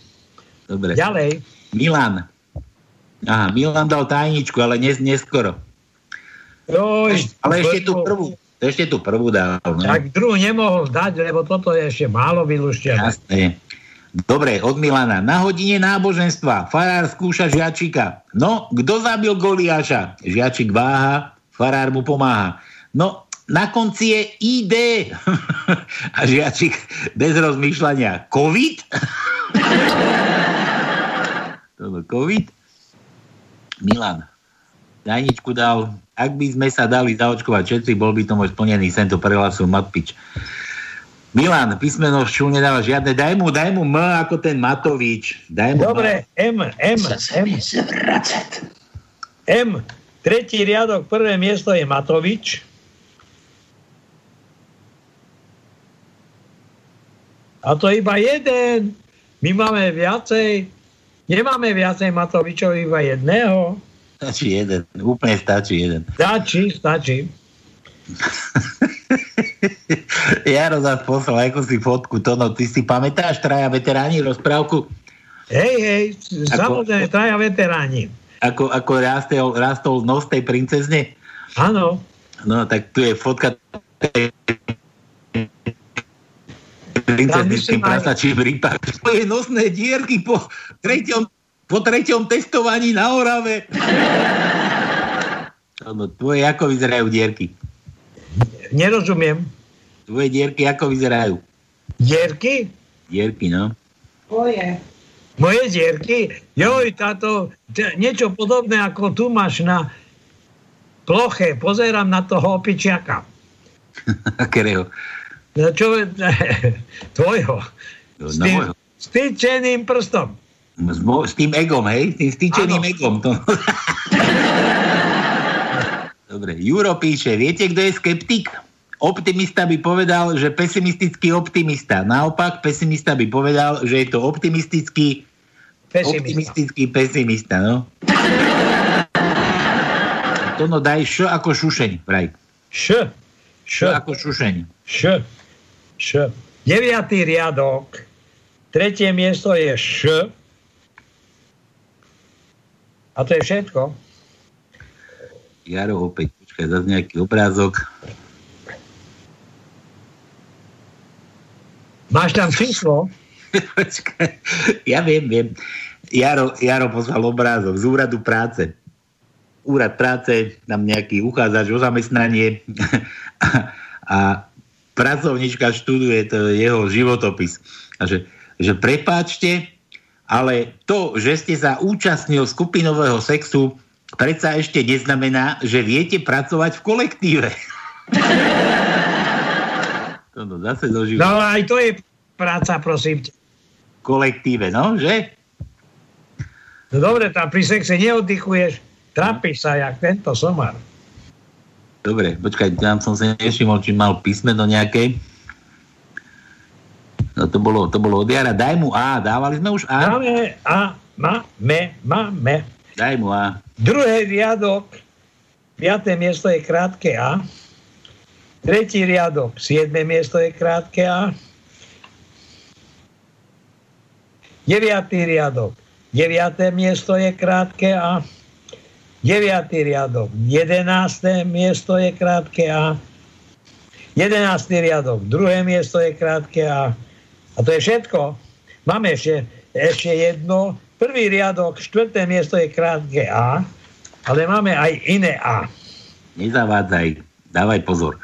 Dobre. Ďalej. Milan. Aha, Milan dal tajničku, ale nes, neskoro. Joj, Ale ešte tú prvú, ešte tú prvú dal. No. Tak druhú nemohol dať, lebo toto je ešte málo vylúštené. Jasné. Dobre, od Milana. Na hodine náboženstva farár skúša žiačika. No, kto zabil Goliáša? Žiačik váha, farár mu pomáha. No, na konci je ID. A žiačik bez rozmýšľania. COVID? Toto COVID? Milan. Dajničku dal. Ak by sme sa dali zaočkovať všetci, bol by to môj splnený sen, to prehlasil Matpič. Milan, písmeno šu nedáva žiadne. Daj mu, daj mu M ako ten Matovič. Daj mu Dobre, M, M, M. M. Tretí riadok, prvé miesto je Matovič. A to iba jeden. My máme viacej. Nemáme viacej Matovičov, iba jedného. Stačí jeden. Úplne stačí jeden. Stačí, stačí. Jaro zás poslal ako si fotku. Tono, ty si pamätáš traja veteráni rozprávku? Hej, hej, samozrejme, traja veteráni. Ako, ako rastol, rastol nos tej princezne? Áno. No, tak tu je fotka tej tým prasačím rýpak. Svoje nosné dierky po treťom, po treťom testovaní na Orave. No, tvoje ako vyzerajú dierky? Nerozumiem. Tvoje dierky ako vyzerajú? Dierky? Dierky, no. Moje. Moje dierky? Joj, táto, t- niečo podobné ako tu máš na ploche. Pozerám na toho opičiaka. Ktorého? No čo, tvojho. No, S tým, s týčeným prstom. S, mo- s tým egom, hej? S tým stýčeným Áno. egom. To... Dobre, Juro píše, viete, kto je skeptik? Optimista by povedal, že pesimistický optimista. Naopak, pesimista by povedal, že je to optimistický Pesimista. optimistický pesimista, no. To no daj š ako šušeň, vraj. Š. Š ako šušeň. Š. Š. Deviatý riadok. Tretie miesto je Š. A to je všetko. Jaro opäť, počkaj, zase nejaký obrázok. Máš tam číslo? Počkaj, ja viem, viem. Jaro, Jaro poslal obrázok z úradu práce. Úrad práce, tam nejaký uchádzač o zamestnanie a pracovnička študuje to jeho životopis. A že, že prepáčte, ale to, že ste sa účastnil skupinového sexu, predsa ešte neznamená, že viete pracovať v kolektíve. to no, zase do života. No ale aj to je práca, prosím ťa. kolektíve, no, že? No dobre, tam pri sexe neoddychuješ. Trápiš sa, jak tento somar. Dobre, počkaj, tam som sa nevšimol, či mal písmeno nejaké. No to bolo, to bolo od Jara. Daj mu A, dávali sme už A? Máme A, máme, máme. Daj mu A. Druhý riadok, piaté miesto je krátke A. Tretí riadok, siedme miesto je krátke A. Deviatý riadok, deviaté miesto je krátke A. Deviatý riadok, jedenácté miesto je krátke A. Jedenáctý riadok, druhé miesto je krátke A. A to je všetko. Máme ešte, ešte jedno. Prvý riadok, štvrté miesto je krátke A, ale máme aj iné A. Nezavádzaj, dávaj pozor.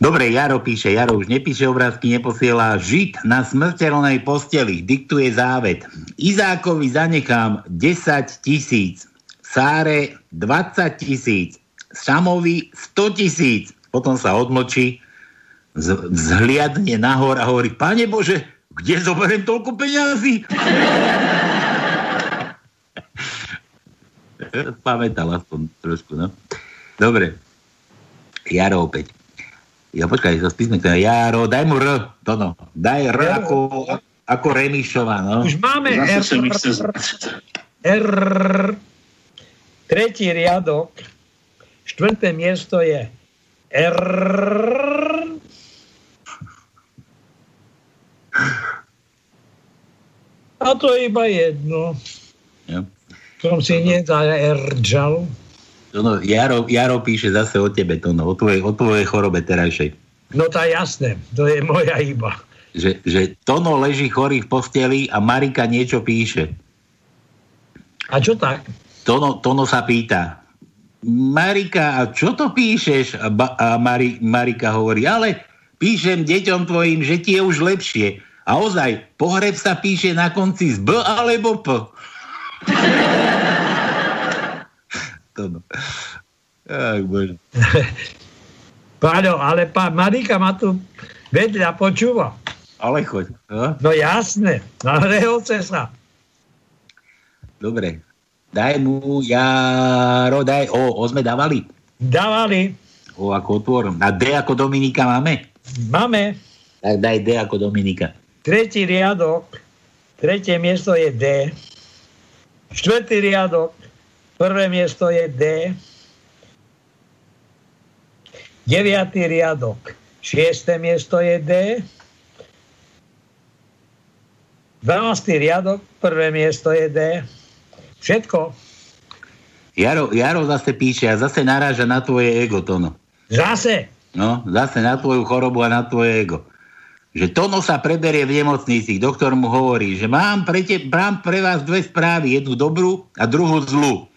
Dobre, Jaro píše, Jaro už nepíše obrázky, neposiela. Žid na smrteľnej posteli diktuje závet. Izákovi zanechám 10 tisíc, Sáre 20 tisíc, Samovi 100 tisíc. Potom sa odmlčí, vzhliadne nahor a hovorí, Pane Bože, kde zoberiem toľko peňazí? Pamätal aspoň trošku, no. Dobre. Jaro opäť. Ja počkaj, sa spísme Jaro, daj mu R, Tono. Daj R ako, ako Remišová, no. Už máme Zase R. sa mi chce. R. Tretí riadok, štvrté miesto je R. A to je iba jedno. Jo. Som si nezardžal. To no, Jaro, Jaro píše zase o tebe, to no, o tvojej, o tvojej chorobe terajšej. No tá jasné, to je moja iba. Že, že Tono leží chorý v posteli a Marika niečo píše. A čo tak? Tono, Tono sa pýta, Marika, a čo to píšeš? A, ba, a Mari, Marika hovorí, ale píšem deťom tvojim, že ti je už lepšie. A ozaj, pohreb sa píše na konci z B alebo P. to no. Ach, bože. Páľo, ale pán Marika ma tu vedľa počúva. Ale choď. No, no jasné, nahrehoce sa. Dobre, daj mu, Jaro, daj, o, o sme dávali? Dávali. O, ako otvor. A D ako Dominika máme? Máme. Tak daj D ako Dominika. Tretí riadok, tretie miesto je D. Štvrtý riadok, prvé miesto je D. Deviatý riadok, šiesté miesto je D. 12. riadok, prvé miesto je D. Všetko. Jaro, Jaro zase píše a zase naráža na tvoje ego, Tono. Zase? No, zase na tvoju chorobu a na tvoje ego. Že Tono sa preberie v nemocnici. Doktor mu hovorí, že mám pre, te, mám pre vás dve správy. Jednu dobrú a druhú zlú.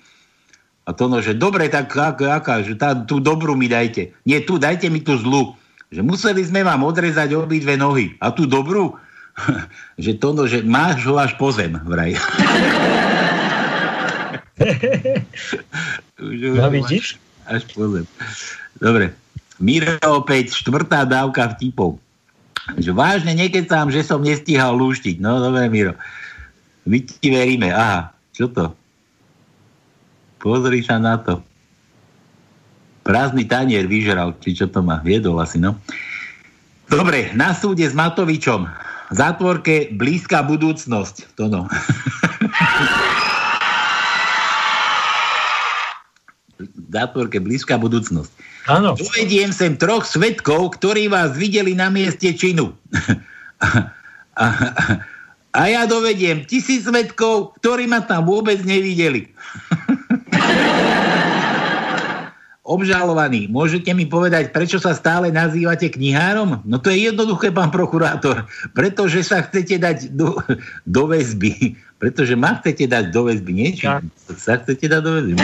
A Tono, že dobre, tak aká, že tá, tú dobrú mi dajte. Nie, tu, dajte mi tú zlú. Že museli sme vám odrezať obidve nohy. A tú dobrú? že Tono, že máš ho až po zem, vraj. no vidíš? Až po zem. Dobre. Miro opäť štvrtá dávka vtipov. Že vážne nekecám, že som nestíhal lúštiť. No dobre, Miro. My ti veríme. Aha, čo to? Pozri sa na to. Prázdny tanier vyžral, či čo to má. Viedol asi, no. Dobre, na súde s Matovičom. V zátvorke blízka budúcnosť. To no. zátvorke blízka budúcnosť. Áno. Uvediem sem troch svetkov, ktorí vás videli na mieste činu. a, a, a ja dovediem tisíc svetkov, ktorí ma tam vôbec nevideli. Obžalovaný, môžete mi povedať, prečo sa stále nazývate knihárom? No to je jednoduché, pán prokurátor. Pretože sa chcete dať do, do väzby. Pretože ma chcete dať do väzby. Niečo? Sa chcete dať do väzby.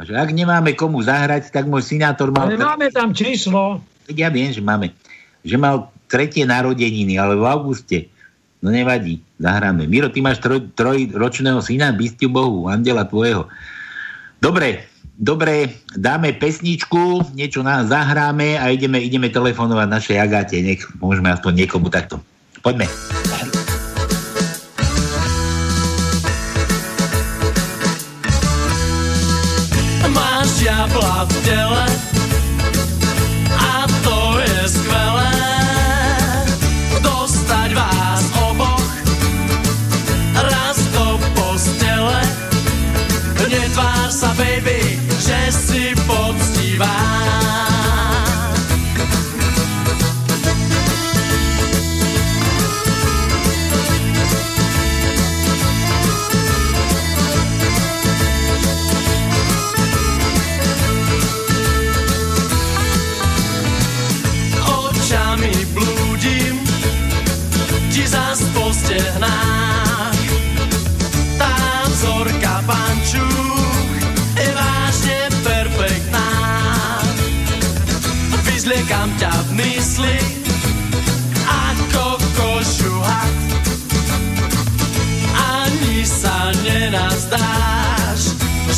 A že ak nemáme komu zahrať, tak môj synátor mal... Ale máme tam číslo. Ja viem, že máme. Že mal tretie narodeniny, ale v auguste. No nevadí, zahráme. Miro, ty máš troj, trojročného syna, bystiu Bohu, andela tvojho. Dobre, dobre, dáme pesničku, niečo nás zahráme a ideme, ideme telefonovať našej Agáte, nech môžeme aspoň niekomu takto. Poďme. Máš na blá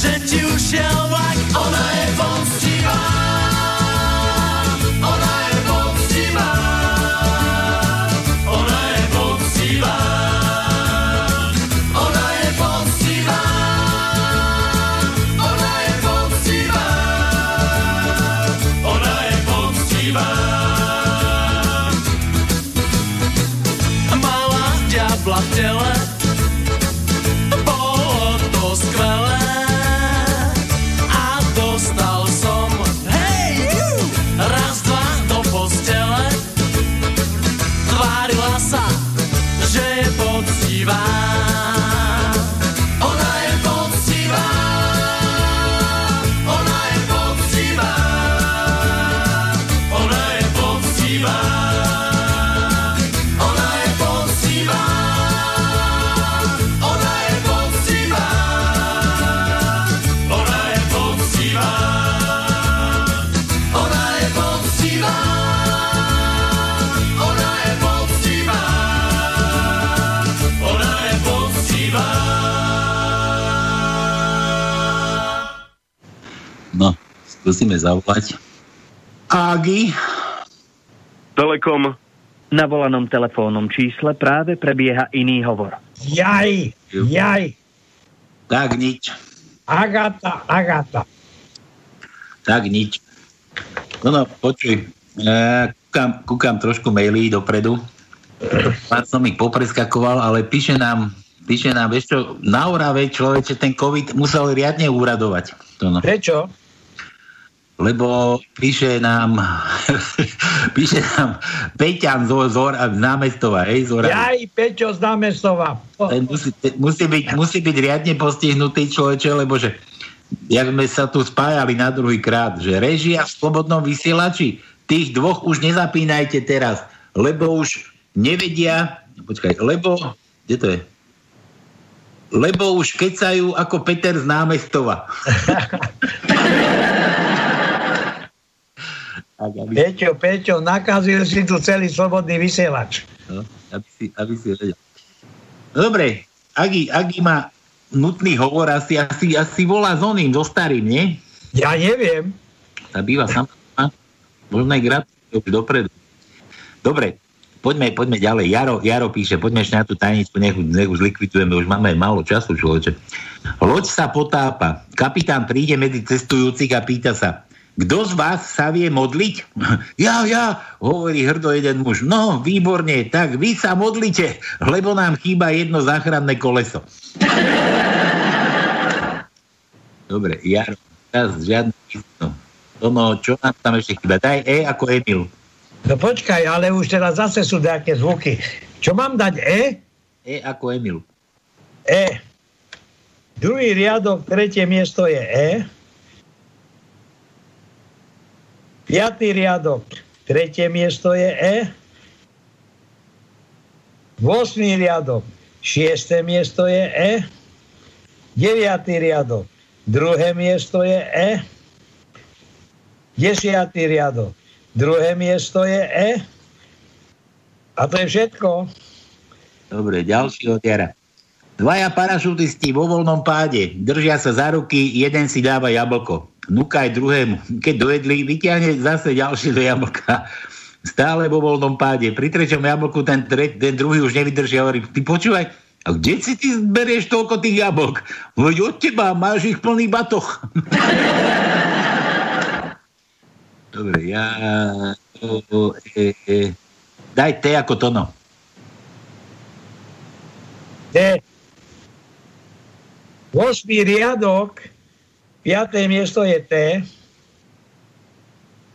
nenazdáš, že ti ušiel vlak. Ona Musíme zavolať. Agi. Telekom. Na volanom telefónnom čísle práve prebieha iný hovor. Jaj, jaj. Tak nič. Agata, Agata. Tak nič. No no, počuj. E, kúkam, kúkam trošku maily dopredu. Pár som ich popreskakoval, ale píše nám, píše nám, vieš čo, na Orave človeče ten COVID musel riadne úradovať. To no. Prečo? Lebo píše nám píše nám Peťan z, z, z námestova, hej, z Oravy. Jaj, Peťo z námestova. Ten musí, ten musí, byť, musí byť riadne postihnutý človeče, lebo že jak sme sa tu spájali na druhý krát, že režia v slobodnom vysielači, tých dvoch už nezapínajte teraz, lebo už nevedia, počkaj, lebo, kde to je? Lebo už kecajú ako Peter z námestova. Tak, aby... Peťo, Peťo, nakazil si tu celý slobodný vysielač. No, aby si, aby si vedel. No, dobre, Agi, Agi má nutný hovor, asi, asi, asi volá s oným, so starým, nie? Ja neviem. Tá býva sama. Možno aj gratulujem už dopredu. Dobre, poďme, poďme ďalej. Jaro, Jaro píše, poďme ešte na tú tajničku, nech, nech už likvidujeme, už máme málo času, človeče. Loď sa potápa. Kapitán príde medzi cestujúcich a pýta sa, kto z vás sa vie modliť? Ja, ja, hovorí hrdo jeden muž. No, výborne, tak vy sa modlite, lebo nám chýba jedno záchranné koleso. Dobre, Jaro, teraz žiadne no. no, čo nám tam ešte chýba? Daj E ako Emil. No počkaj, ale už teraz zase sú nejaké zvuky. Čo mám dať E? E ako Emil. E. Druhý riadok, tretie miesto je E. Piatý riadok, tretie miesto je E. Vosmý riadok, šiesté miesto je E. Deviatý riadok, druhé miesto je E. Desiatý riadok, druhé miesto je E. A to je všetko. Dobre, ďalší od Jara. Dvaja parašutisti vo voľnom páde držia sa za ruky, jeden si dáva jablko núka aj druhému. Keď dojedli, vyťahne zase ďalšie do jablka. Stále vo voľnom páde. Pri treťom jablku ten, tre, ten druhý už nevydrží hovorí, ty počúvaj, a kde si ty berieš toľko tých jablok? Veď od teba, máš ich plný batoch. Dobre, ja... O, e, e. Daj T ako tono. T. Osmý riadok Piaté miesto je T.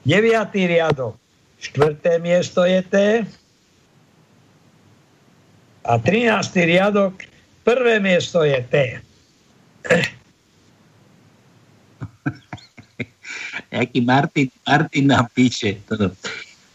Deviatý riadok. Štvrté miesto je T. A 13. riadok. Prvé miesto je T. Jaký Martin, Martin nám píše.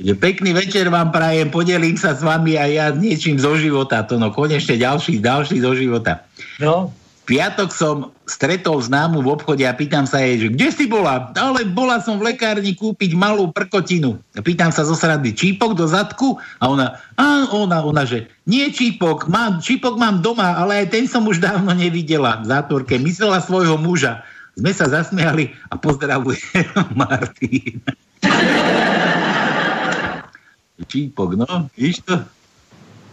Že pekný večer vám prajem, podelím sa s vami a ja niečím zo života. To no, konečne ďalší, ďalší zo života. No piatok som stretol známu v obchode a pýtam sa jej, že kde si bola? Ale bola som v lekárni kúpiť malú prkotinu. Pýtam sa zo srandy, čípok do zadku? A ona, a ona, ona, že nie čípok, mám, čípok mám doma, ale aj ten som už dávno nevidela v zátvorke. Myslela svojho muža. Sme sa zasmiali a pozdravuje Martin. čípok, no, víš to?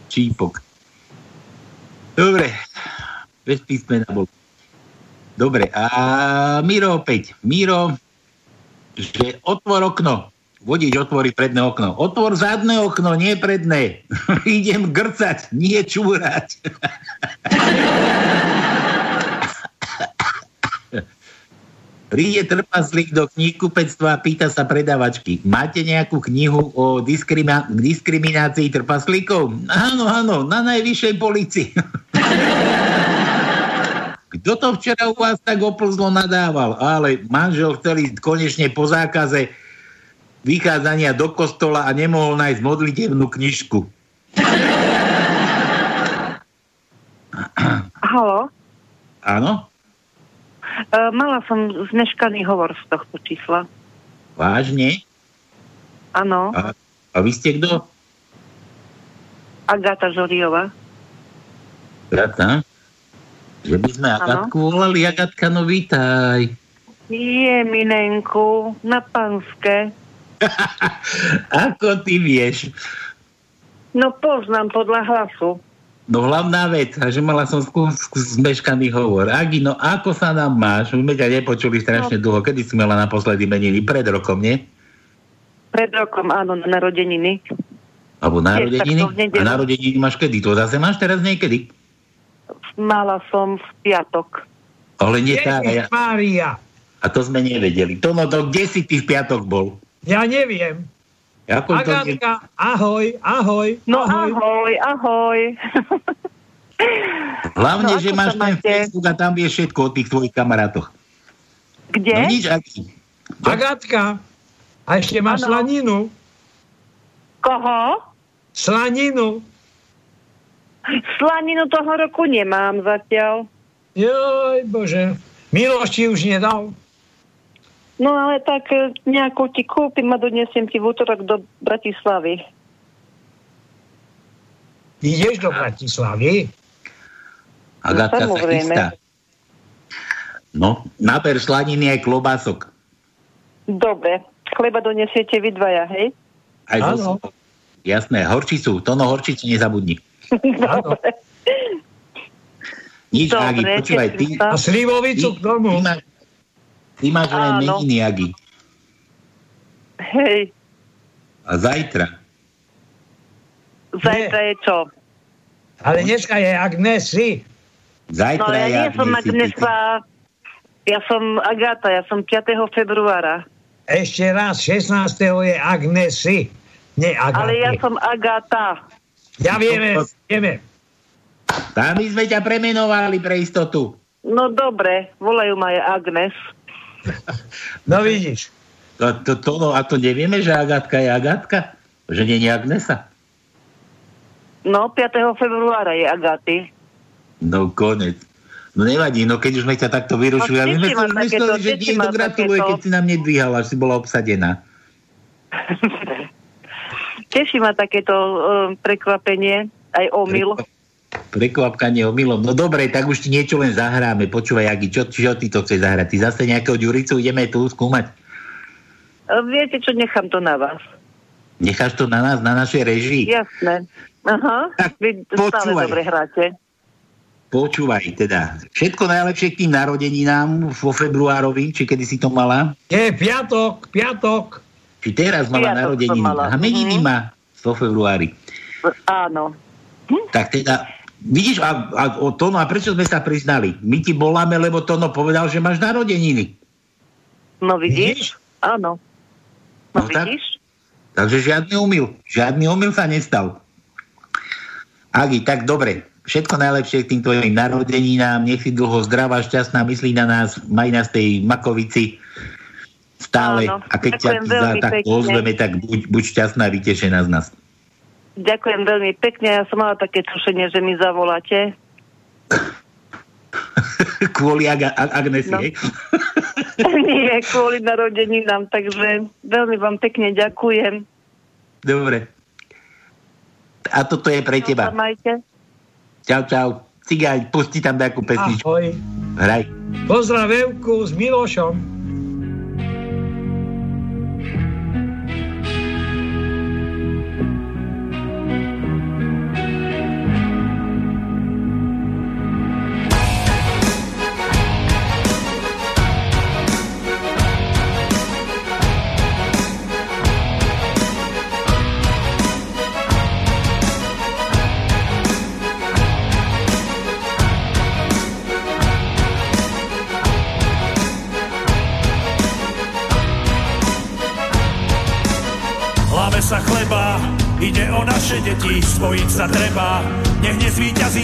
Čípok. Dobre, bez písmena bol. Dobre, a Miro opäť. Miro, že otvor okno. Vodič otvorí predné okno. Otvor zadné okno, nie predné. Idem grcať, nie čúrať. Príde trpaslík do knihkupectva a pýta sa predavačky. Máte nejakú knihu o diskrimi- diskriminácii trpaslíkov? Áno, áno, na najvyššej policii. Kto to včera u vás tak oplzlo nadával? Ale manžel chcel ísť konečne po zákaze vychádzania do kostola a nemohol nájsť modlitevnú knižku. Halo? Áno? Uh, mala som zmeškaný hovor z tohto čísla. Vážne? Áno. A, a vy ste kto? Agata Žoriová. Agata? Že by sme Agatku volali, Agatka, no vítaj. Je, Minenku, na Panske. Ako ty vieš? No poznám podľa hlasu. No hlavná vec, že mala som zmeškaný hovor. Agi, no ako sa nám máš? My ťa nepočuli strašne no. dlho. Kedy si mala naposledy meniny? Pred rokom, nie? Pred rokom, áno, na narodeniny. Alebo narodeniny? A narodeniny máš kedy? To zase máš teraz niekedy? Mala som v piatok. Ale nie tá. Ja, Mária. a to sme nevedeli. To no, to kde si ty v piatok bol? Ja neviem. Ako to. Agatka, ahoj, ahoj, No ahoj. ahoj, ahoj. Hlavne, No, že máš ten máte? Facebook a tam vieš všetko o tých tvojich kamarátoch. Kde? No nič, Agi. Agatka, a ešte máš slaninu. Koho? Slaninu. Slaninu toho roku nemám zatiaľ. Joj, bože. Miloš ti už nedal. No ale tak e, nejakú ti kúpim a donesiem ti v útorok do Bratislavy. Ideš do Bratislavy? Agatka sa samozrejme. chystá. No, naber slaniny aj klobások. Dobre. Chleba donesiete vy dvaja, hej? Aj Áno. Jasné, horčicu, to no horčicu nezabudni. Dobre. Nič, Dobre, Agi, počúvaj, ty. A slivovicu k tomu. ty, máš, ty máš len meniny, Agi. Hej. A zajtra. Zajtra je čo? Ale dneska je Agnesy. No Zajtra ja je nie som Agnesi, ty- Agnesa. Ja som Agata, ja som 5. februára. Ešte raz, 16. je Agnesy. Nie Agaty. Ale ja som Agata. Ja vieme, vieme. Tam my sme ťa premenovali pre istotu. No dobre, volajú ma aj Agnes. No vidíš. To, to, to, no, a to nevieme, že Agatka je Agatka? Že nie je Agnesa? No, 5. februára je Agaty. No konec. No nevadí, no keď už sme ťa takto vyrušili, No, a my sme mysleli, že niekto gratuluje, takéto. keď si nám nedvíhala, že si bola obsadená. Teší ma takéto uh, prekvapenie, aj omyl. Prekvapkanie omylom. No dobre, tak už ti niečo len zahráme. Počúvaj, Agi, čo, čo ty to chceš zahrať? Ty zase nejakého Ďuricu ideme tu skúmať? Uh, viete čo, nechám to na vás. Necháš to na nás, na našej režii? Jasné. Aha, vy stále počúvaj. dobre hráte. Počúvaj teda. Všetko najlepšie k tým narodeninám vo februárovi, či kedy si to mala? Je piatok, piatok. Či teraz mala Piatok narodeniny? mala. A meniny Mhm. má vo februári. Áno. Tak teda, vidíš, a, a, o Tono, a prečo sme sa priznali? My ti voláme, lebo Tono povedal, že máš narodeniny. No vidíš? Áno. No, No tak. vidíš? Takže žiadny omyl. Žiadny omyl sa nestal. Agi, tak dobre. Všetko najlepšie k tým tvojim narodeninám. Nech si dlho zdravá, šťastná, myslí na nás, maj nás tej Makovici stále. Áno, a keď ťa za, tak pekne. ozveme, tak buď, buď šťastná, vytešená z nás. Ďakujem veľmi pekne. Ja som mala také tušenie, že mi zavoláte. Kvôli Ag- Agnesi, No. hej? Nie, kvôli narodeninám. Takže veľmi vám pekne ďakujem. Dobre. A toto je pre teba. majte. Čau, čau. Cigáň, pusti tam nejakú pesničku. Ahoj. Hraj. Pozdrav Evku s Milošom.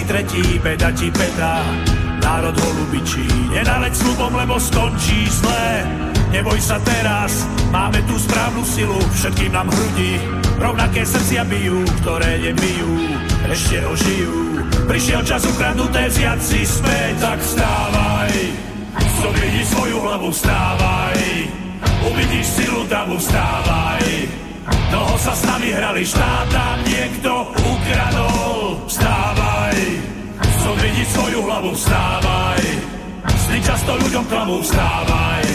Tretí, beda ti beda. Národ holubičí, nenaleď slubom, lebo skončí zlé. Neboj sa teraz, máme tú správnu silu, všetkým nám hrudi. Rovnaké srdcia bijú, ktoré nebijú, ešte ožijú. Prišiel čas ukradnuté vziať si späť, tak vstávaj. Vidí svoju hlavu, vstávaj. Uvidíš silu davu, vstávaj. Dlho sa s nami hrali, štát nám niekto ukradol. Vstávaj, som vidí svoju hlavu, vstávaj. Sny často ľuďom klamú, vstávaj.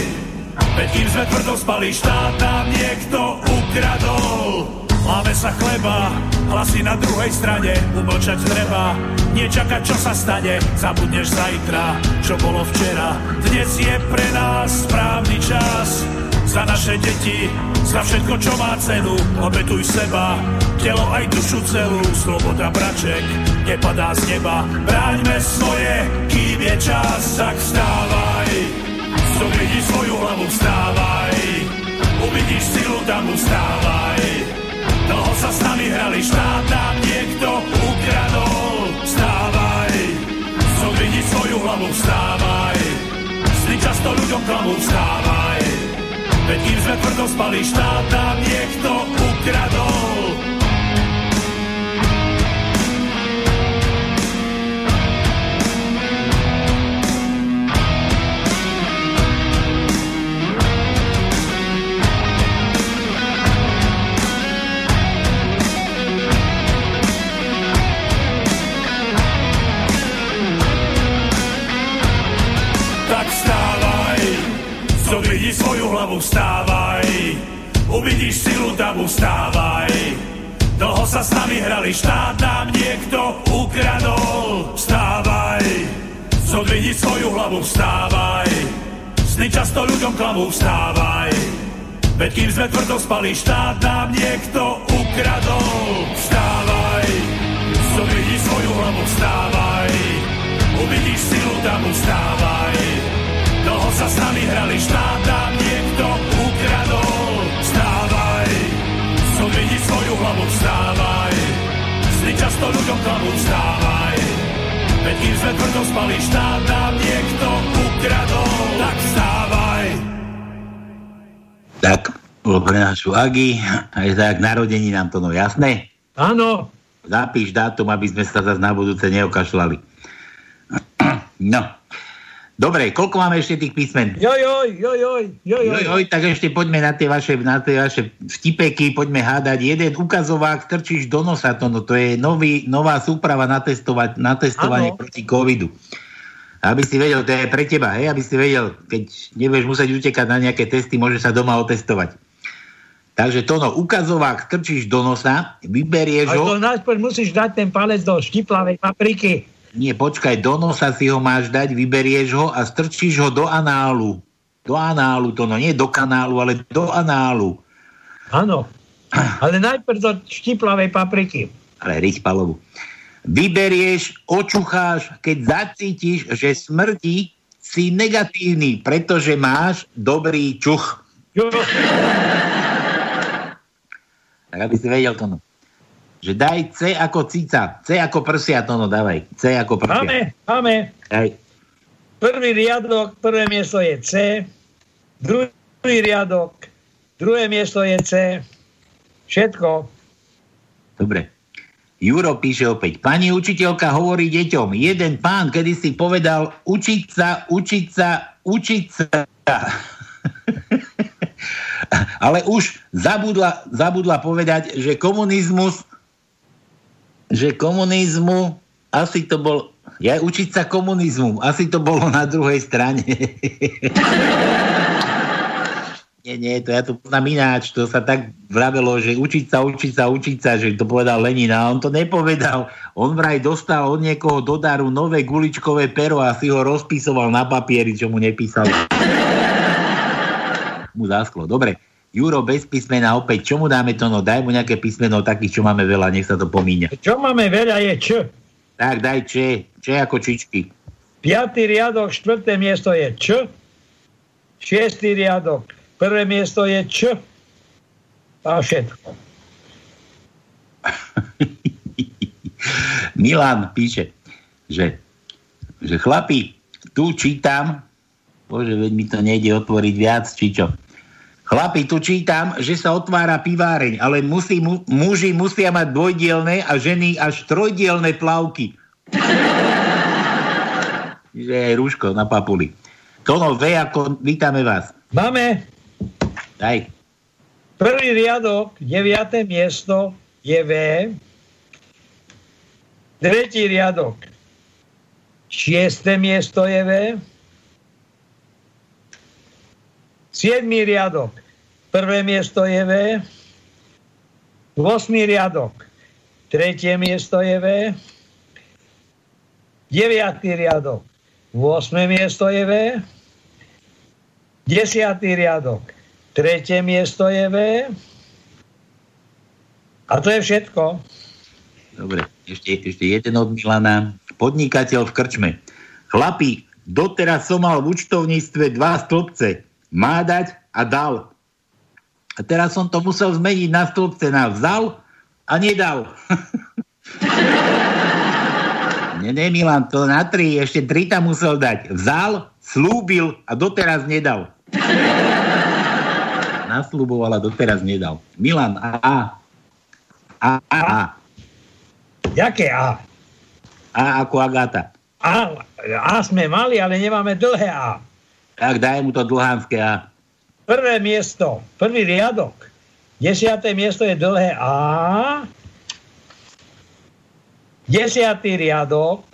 Veď kým sme tvrdo spali, štát nám niekto ukradol. Láme sa chleba, hlasy na druhej strane, umlčať treba. Nečakať, čo sa stane, zabudneš zajtra, čo bolo včera. Dnes je pre nás správny čas, za naše deti, za všetko, čo má cenu, obetuj seba, telo aj dušu celú, sloboda braček, nepadá z neba, bráňme svoje, kým je čas, tak vstávaj, zobridi svoju hlavu, vstávaj, uvidíš silu, tam vstávaj, dlho sa s nami hrali, štát nám niekto ukradol, vstávaj, zobridi svoju hlavu, vstávaj, sny často ľuďom klamu, vstávaj, Veď kým sme tvrdo spali, štát nám niekto ukradol. Zodvihni svoju hlavu, vstávaj. Uvidíš silu davu, vstávaj. Dlho sa s nami hrali, štát nám niekto ukradol. Vstávaj, zodvihni svoju hlavu, vstávaj. Sny často ľuďom klamu, vstávaj. Veď kým sme tvrdo spali, štát nám niekto ukradol. Vstávaj, zodvihni svoju hlavu, vstávaj. Uvidíš silu davu, vstávaj. Sa s nami hrali, štát nám niekto ukradol. Vstávaj, zodvihni svoju hlavu, vstávaj. Sny často ľuďom klamu, vstávaj. Veď kým sme tvrdo spali, štát nám niekto ukradol. Tak vstávaj. Tak, bolo pre našu Agi, aj tak narodení nám to no jasné. Áno. Zapíš dátum, aby sme sa zase na budúce neokašľali. No. Dobre, koľko máme ešte tých písmen? Joj, joj, joj, joj, joj, Joj, joj, tak ešte poďme na tie vaše, na tie vaše vtipeky, poďme hádať. Jeden ukazovák strčíš do nosa, to, no, to je nový, nová súprava na, testovať, na testovanie Áno. proti covidu. Aby si vedel, to je pre teba, hej, aby si vedel, keď nebudeš musieť utekať na nejaké testy, môžeš sa doma otestovať. Takže to no, ukazovák strčíš do nosa, vyberieš Ale ho. to najprv musíš dať ten palec do štiplavej papriky. Nie, počkaj, do nosa si ho máš dať, vyberieš ho a strčíš ho do análu. Do análu to no, nie do kanálu, ale do análu. Áno. Ale najprv do štiplavej papriky. Ale Richpalovu. Vyberieš, očucháš, keď zacítiš, že smrdí, si negatívny, pretože máš dobrý čuch. Jo. Tak aby si vedel to no. Že daj C ako cica, C ako prsia, to no dávaj. C ako prsia. Máme, máme. Daj. Prvý riadok, prvé miesto je C. Druhý riadok, druhé miesto je C. Všetko. Dobre. Juro píše opäť. Pani učiteľka hovorí deťom. Jeden pán kedy si povedal učiť sa, učiť sa, učiť sa. Ale už zabudla, zabudla povedať, že komunizmus že komunizmu asi to bol ja učiť sa komunizmu, asi to bolo na druhej strane. Nie, nie, to ja to poznám ináč, to sa tak vravelo, že učiť sa, učiť sa, učiť sa, že to povedal Lenin a on to nepovedal. On vraj dostal od niekoho do daru nové guličkové pero a si ho rozpisoval na papieri, čo mu nepísal. Mu zásklo. Dobre, Juro bez písmena opäť, čo mu dáme to? No daj mu nejaké písmeno takých, čo máme veľa, nech sa to pomíňa. Čo máme veľa je Č. Tak, daj Č, Č ako čičky. Piatý riadok, štvrté miesto je Č. Šiestý riadok, prvé miesto je Č. A všetko. Milan píše, že, že chlapi, tu čítam, bože, veď mi to nejde otvoriť viac, či čo. Chlapi, tu čítam, že sa otvára piváreň, ale musí, mu, muži musia mať dvojdielne a ženy až trojdielne plavky. že je rúško na papuli. Tono V ako vítame vás. Máme Daj. prvý riadok, deviaté miesto je V. Tretí riadok, šiesté miesto je V. 7. riadok. Prvé miesto je V. 8. riadok. Tretie miesto je V. 9. riadok. 8. miesto je V. 10. riadok. Tretie miesto je V. A to je všetko. Dobre, ešte, ešte jeden od Milana. Podnikateľ v krčme. Chlapi, doteraz som mal v účtovníctve dva stĺpce. Má dať a dal. A teraz som to musel zmeniť na stĺpce na vzal a nedal. nie, nie, Milan, to na tri, ešte tri tam musel dať. Vzal, slúbil a doteraz nedal. Nasľuboval a doteraz nedal. Milan, A. A. A. A. A. Jaké A? A ako Agata. A, A sme mali, ale nemáme dlhé A. Tak daj mu to dlhánske A. Prvé miesto, prvý riadok. Desiaté miesto je dlhé A. Desiatý riadok.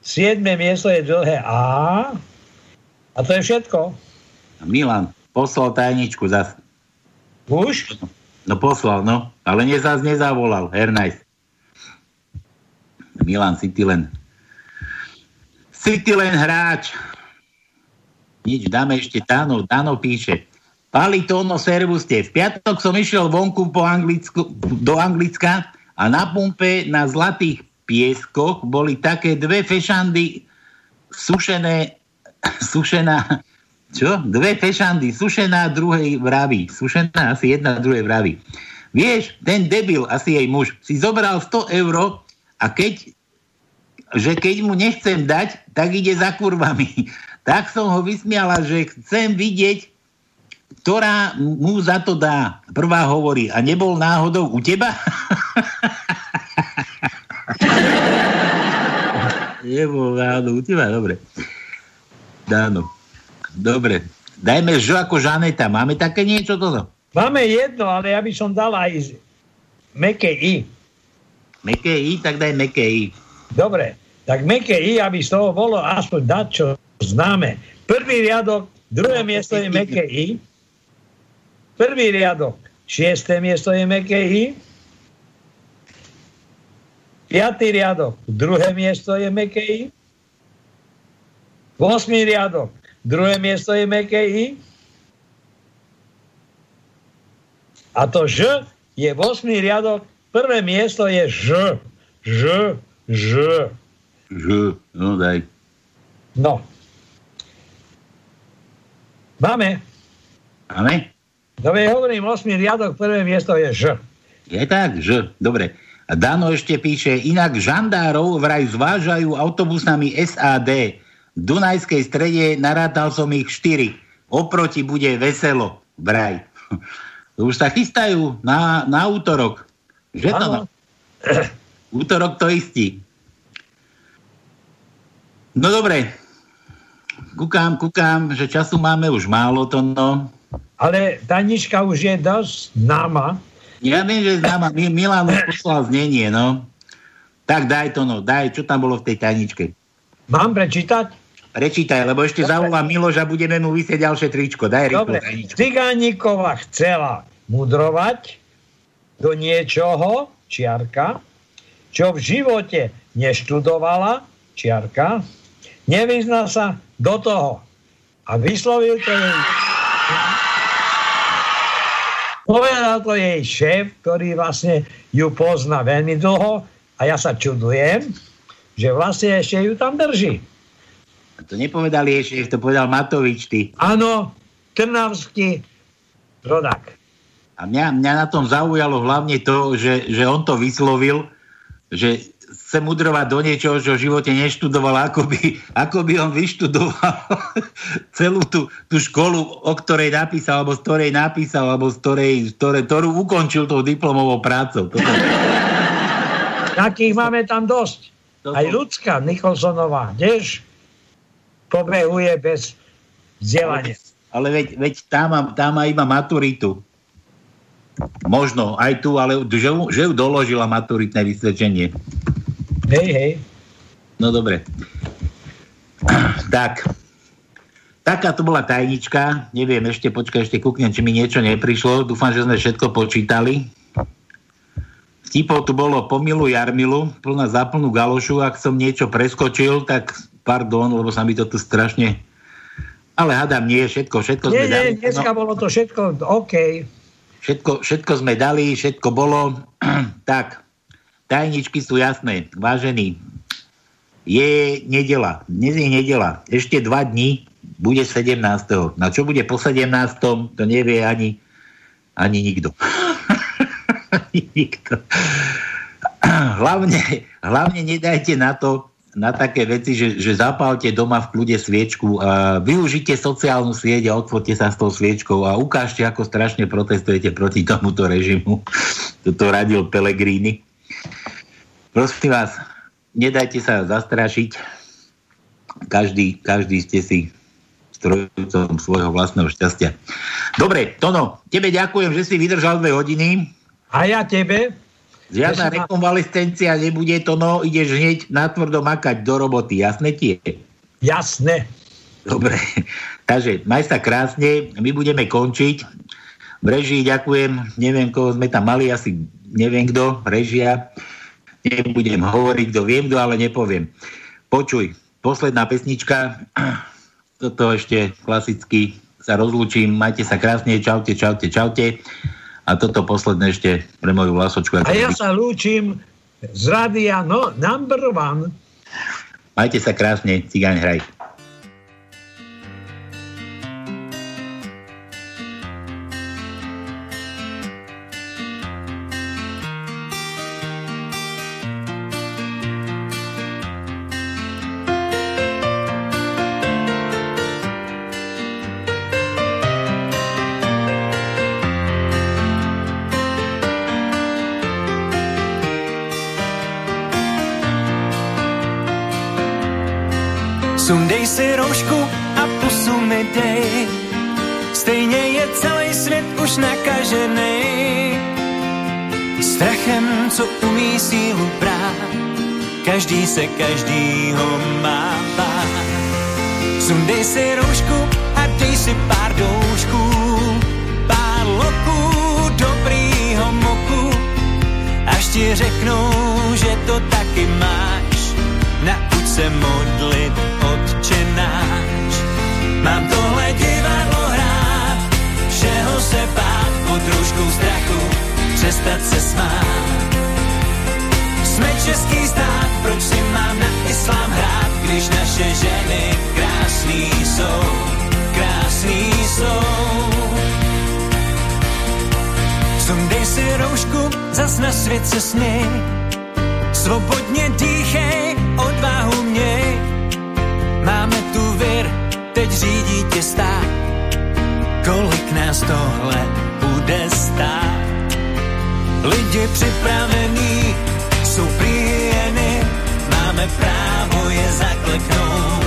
Siedme miesto je dlhé A. A to je všetko. Milan, poslal tajničku zas. Už? No poslal, no. Ale ne zas nezavolal. Hernajs. Milan, si ty len... Si ty len hráč. Nič, dáme ešte Dano. Dano píše. Pali Tóno, servuste. V piatok som išiel vonku po Anglicku, do Anglicka a na pumpe na zlatých pieskoch boli také dve fešandy sušené, sušená, čo? Dve fešandy, sušená druhej vraví. Sušená asi jedna druhej vraví. Vieš, ten debil, asi jej muž, si zobral 100 eur a keď, že keď mu nechcem dať, tak ide za kurvami. Tak som ho vysmiala, že chcem vidieť, ktorá mu za to dá. Prvá hovorí, a nebol náhodou u teba? nebol náhodou u teba, dobre. Dáno. Dobre. Dajme Ž ako Žaneta. Máme také niečo toto? Máme jedno, ale ja by som dal aj meké I. Meké I, tak daj meké I. Dobre, tak meké I, aby z toho bolo aspoň dať, čo známe. Prvý riadok, druhé miesto je meké I. Prvý riadok, šiesté miesto je meké I. Piatý riadok, druhé miesto je meké I. Osmý riadok, druhé miesto je meké I. A to Ž je 8. riadok, prvé miesto je Ž. Ž, Ž. Ž, no daj. No. Máme. Máme? Dobre, hovorím, 8. riadok, prvé miesto je Ž. Je tak? Ž, dobre. A Dano ešte píše, inak žandárov vraj zvážajú autobusami SAD. V Dunajskej strede narátal som ich 4. Oproti bude veselo, vraj. Už sa chystajú na, na útorok. Že to? Áno. Útorok to istí. No dobre. Kúkam, kúkam, že času máme už málo to no. Ale tajnička už je dosť známa. Ja viem, že známa. Mi- Milan už poslal znenie, no. Tak daj to no, daj, čo tam bolo v tej tajničke. Mám prečítať? Prečítaj, lebo ešte zavolá Miloš a budeme mu vysieť ďalšie tričko. Daj rýchlo Dobre, tajničku. Cigánikova chcela mudrovať do niečoho, čiarka, čo v živote neštudovala, čiarka, nevyzná sa do toho. A vyslovil to jej... Povedal to jej šéf, ktorý vlastne ju pozná veľmi dlho a ja sa čudujem, že vlastne ešte ju tam drží. To nepovedal jej šéf, to povedal Matovič, ty. Áno, trnavský rodák. A mňa, mňa na tom zaujalo hlavne to, že, že on to vyslovil, že chce mudrovať do niečoho, čo v živote neštudoval, ako by, ako by on vyštudoval celú tú, tú školu, o ktorej napísal, alebo z ktorej napísal, alebo z ktorej, z ktorej, ktorú ukončil tou diplomovou prácou. Toto, Takých máme tam dosť. Aj ľudská Nikolsonová, tiež pobehuje bez vzdelania. ale veď, veď tá, má, tá má iba maturitu. Možno aj tu, ale že, že ju doložila maturitné vysvedčenie. Hej, hej. No dobre. Tak. taká to bola tajnička. Neviem, ešte počkaj, ešte kúknem, či mi niečo neprišlo. Dúfam, že sme všetko počítali. Vtipov tu bolo pomilu Jarmilu, plná zaplnú galošu. Ak som niečo preskočil, tak pardon, lebo sa mi to tu strašne... Ale hádam, nie, všetko, všetko Nie, sme dali. nie, dneska No, bolo to všetko OK. všetko, všetko sme dali, všetko bolo. tak, tajničky sú jasné. Vážení, je nedela. Dnes je nedela. Ešte dva dní bude 17. Na čo bude po 17. to nevie ani, ani nikto. ani nikto. hlavne, hlavne nedajte na to, na také veci, že, že zapálte doma v kľude sviečku a využite sociálnu sieť a otvorte sa s tou sviečkou a ukážte, ako strašne protestujete proti tomuto režimu. Toto radil Pelegrini. Prosím vás, nedajte sa zastrašiť. Každý, každý ste si strojcom svojho vlastného šťastia. Dobre, Tono, tebe ďakujem, že si vydržal dve hodiny. A ja tebe. Žiadna Ja si ma- rekonvalescencia nebude, Tono, ideš hneď natvrdo makať do roboty, jasné ti je? Jasné. Dobre, takže maj sa krásne, my budeme končiť. V režii ďakujem, neviem, koho sme tam mali, asi neviem kto, režia. Nebudem hovoriť, kto viem, kto, ale nepoviem. Počuj, posledná pesnička, toto ešte klasicky sa rozlúčim, majte sa krásne, čaute, čaute, čaute. A toto posledné ešte pre moju vlasočku. A ja sa lúčim z rádia no, number one. Majte sa krásne, cigáň hraj. Dej. Stejně je celý svět už nakažený. Strachem, co umí sílu brát. Každý se každýho má bát. Sundej si roušku a dej si pár doušků. Pár loků dobrýho moku. Až ti řeknou, že to taky máš. Nauč se modlit, otče náš. Mám tohle divadlo hrát, všeho se bát pod rouškou strachu, přestat se smát. Jsme český stát, proč si mám na islám hrát, když naše ženy krásný jsou, krásný jsou. Sundej si roušku, zas na svět se směj, svobodně dýchej, teď řídí tě stát, kolik nás tohle bude stát. Lidi připravení jsou príjeny, máme právo je zakleknout.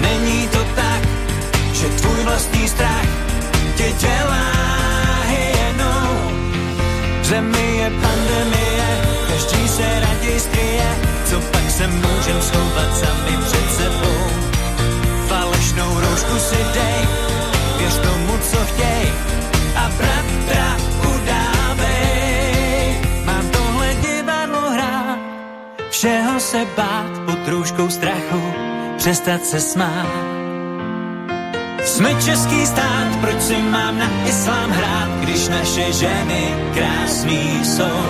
Není to tak, že tvůj vlastní strach tě dělá hyenou. V zemi je pandemie, každý se raději skryje, co pak se můžem schovat sami před sebou. Falešnou roušku si dej, věř tomu, co chtěj a bratra udávej. Mám tohle divadlo hrát, všeho se bát pod rouškou strachu, přestat se smát. Jsme český stát, proč si mám na islám hrát, když naše ženy krásný jsou,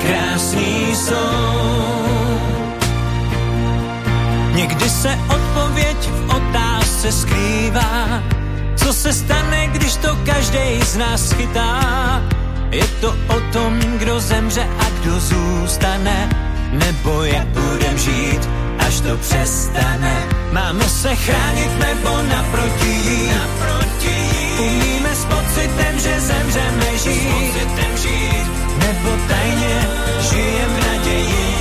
krásný jsou. Někdy se v otázce skrývá, co se stane, když to každý z nás chytá. Je to o tom, kdo zemře a kdo zůstane, nebo jak budem žít, až to přestane. Máme se chránit nebo naproti jít, naproti. Umíme s pocitem, že zemřeme žít, žít. nebo tajně žijem v naději,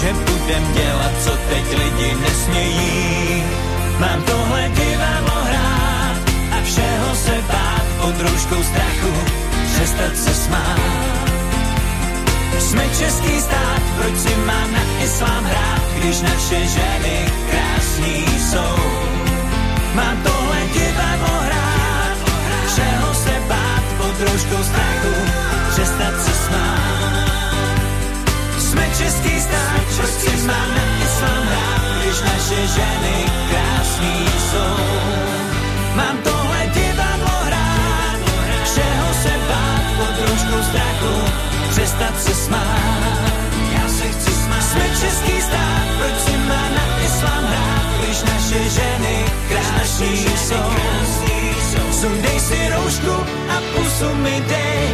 že budem dělat, co teď lidi nesmějí. Mám tohle divadlo hrát a všeho se bát pod rouškou strachu, přestat se smát. Jsme český stát, proč si mám na islám hrát, když naše ženy krásný jsou. Mám tohle divadlo hrát, všeho se bát pod rouškou strachu, přestat se smát. Jsme český stát, proč si mám na islám hrát, když naše ženy krásný jsou. Mám tohle divadlo hrát, všeho se bát pod rouškou strachu, přestat se smát. Já se chci smát. Jsme český stát, proč si má na islám hrát, když naše ženy krásný jsou. Sundej si roušku a pusu mi dej,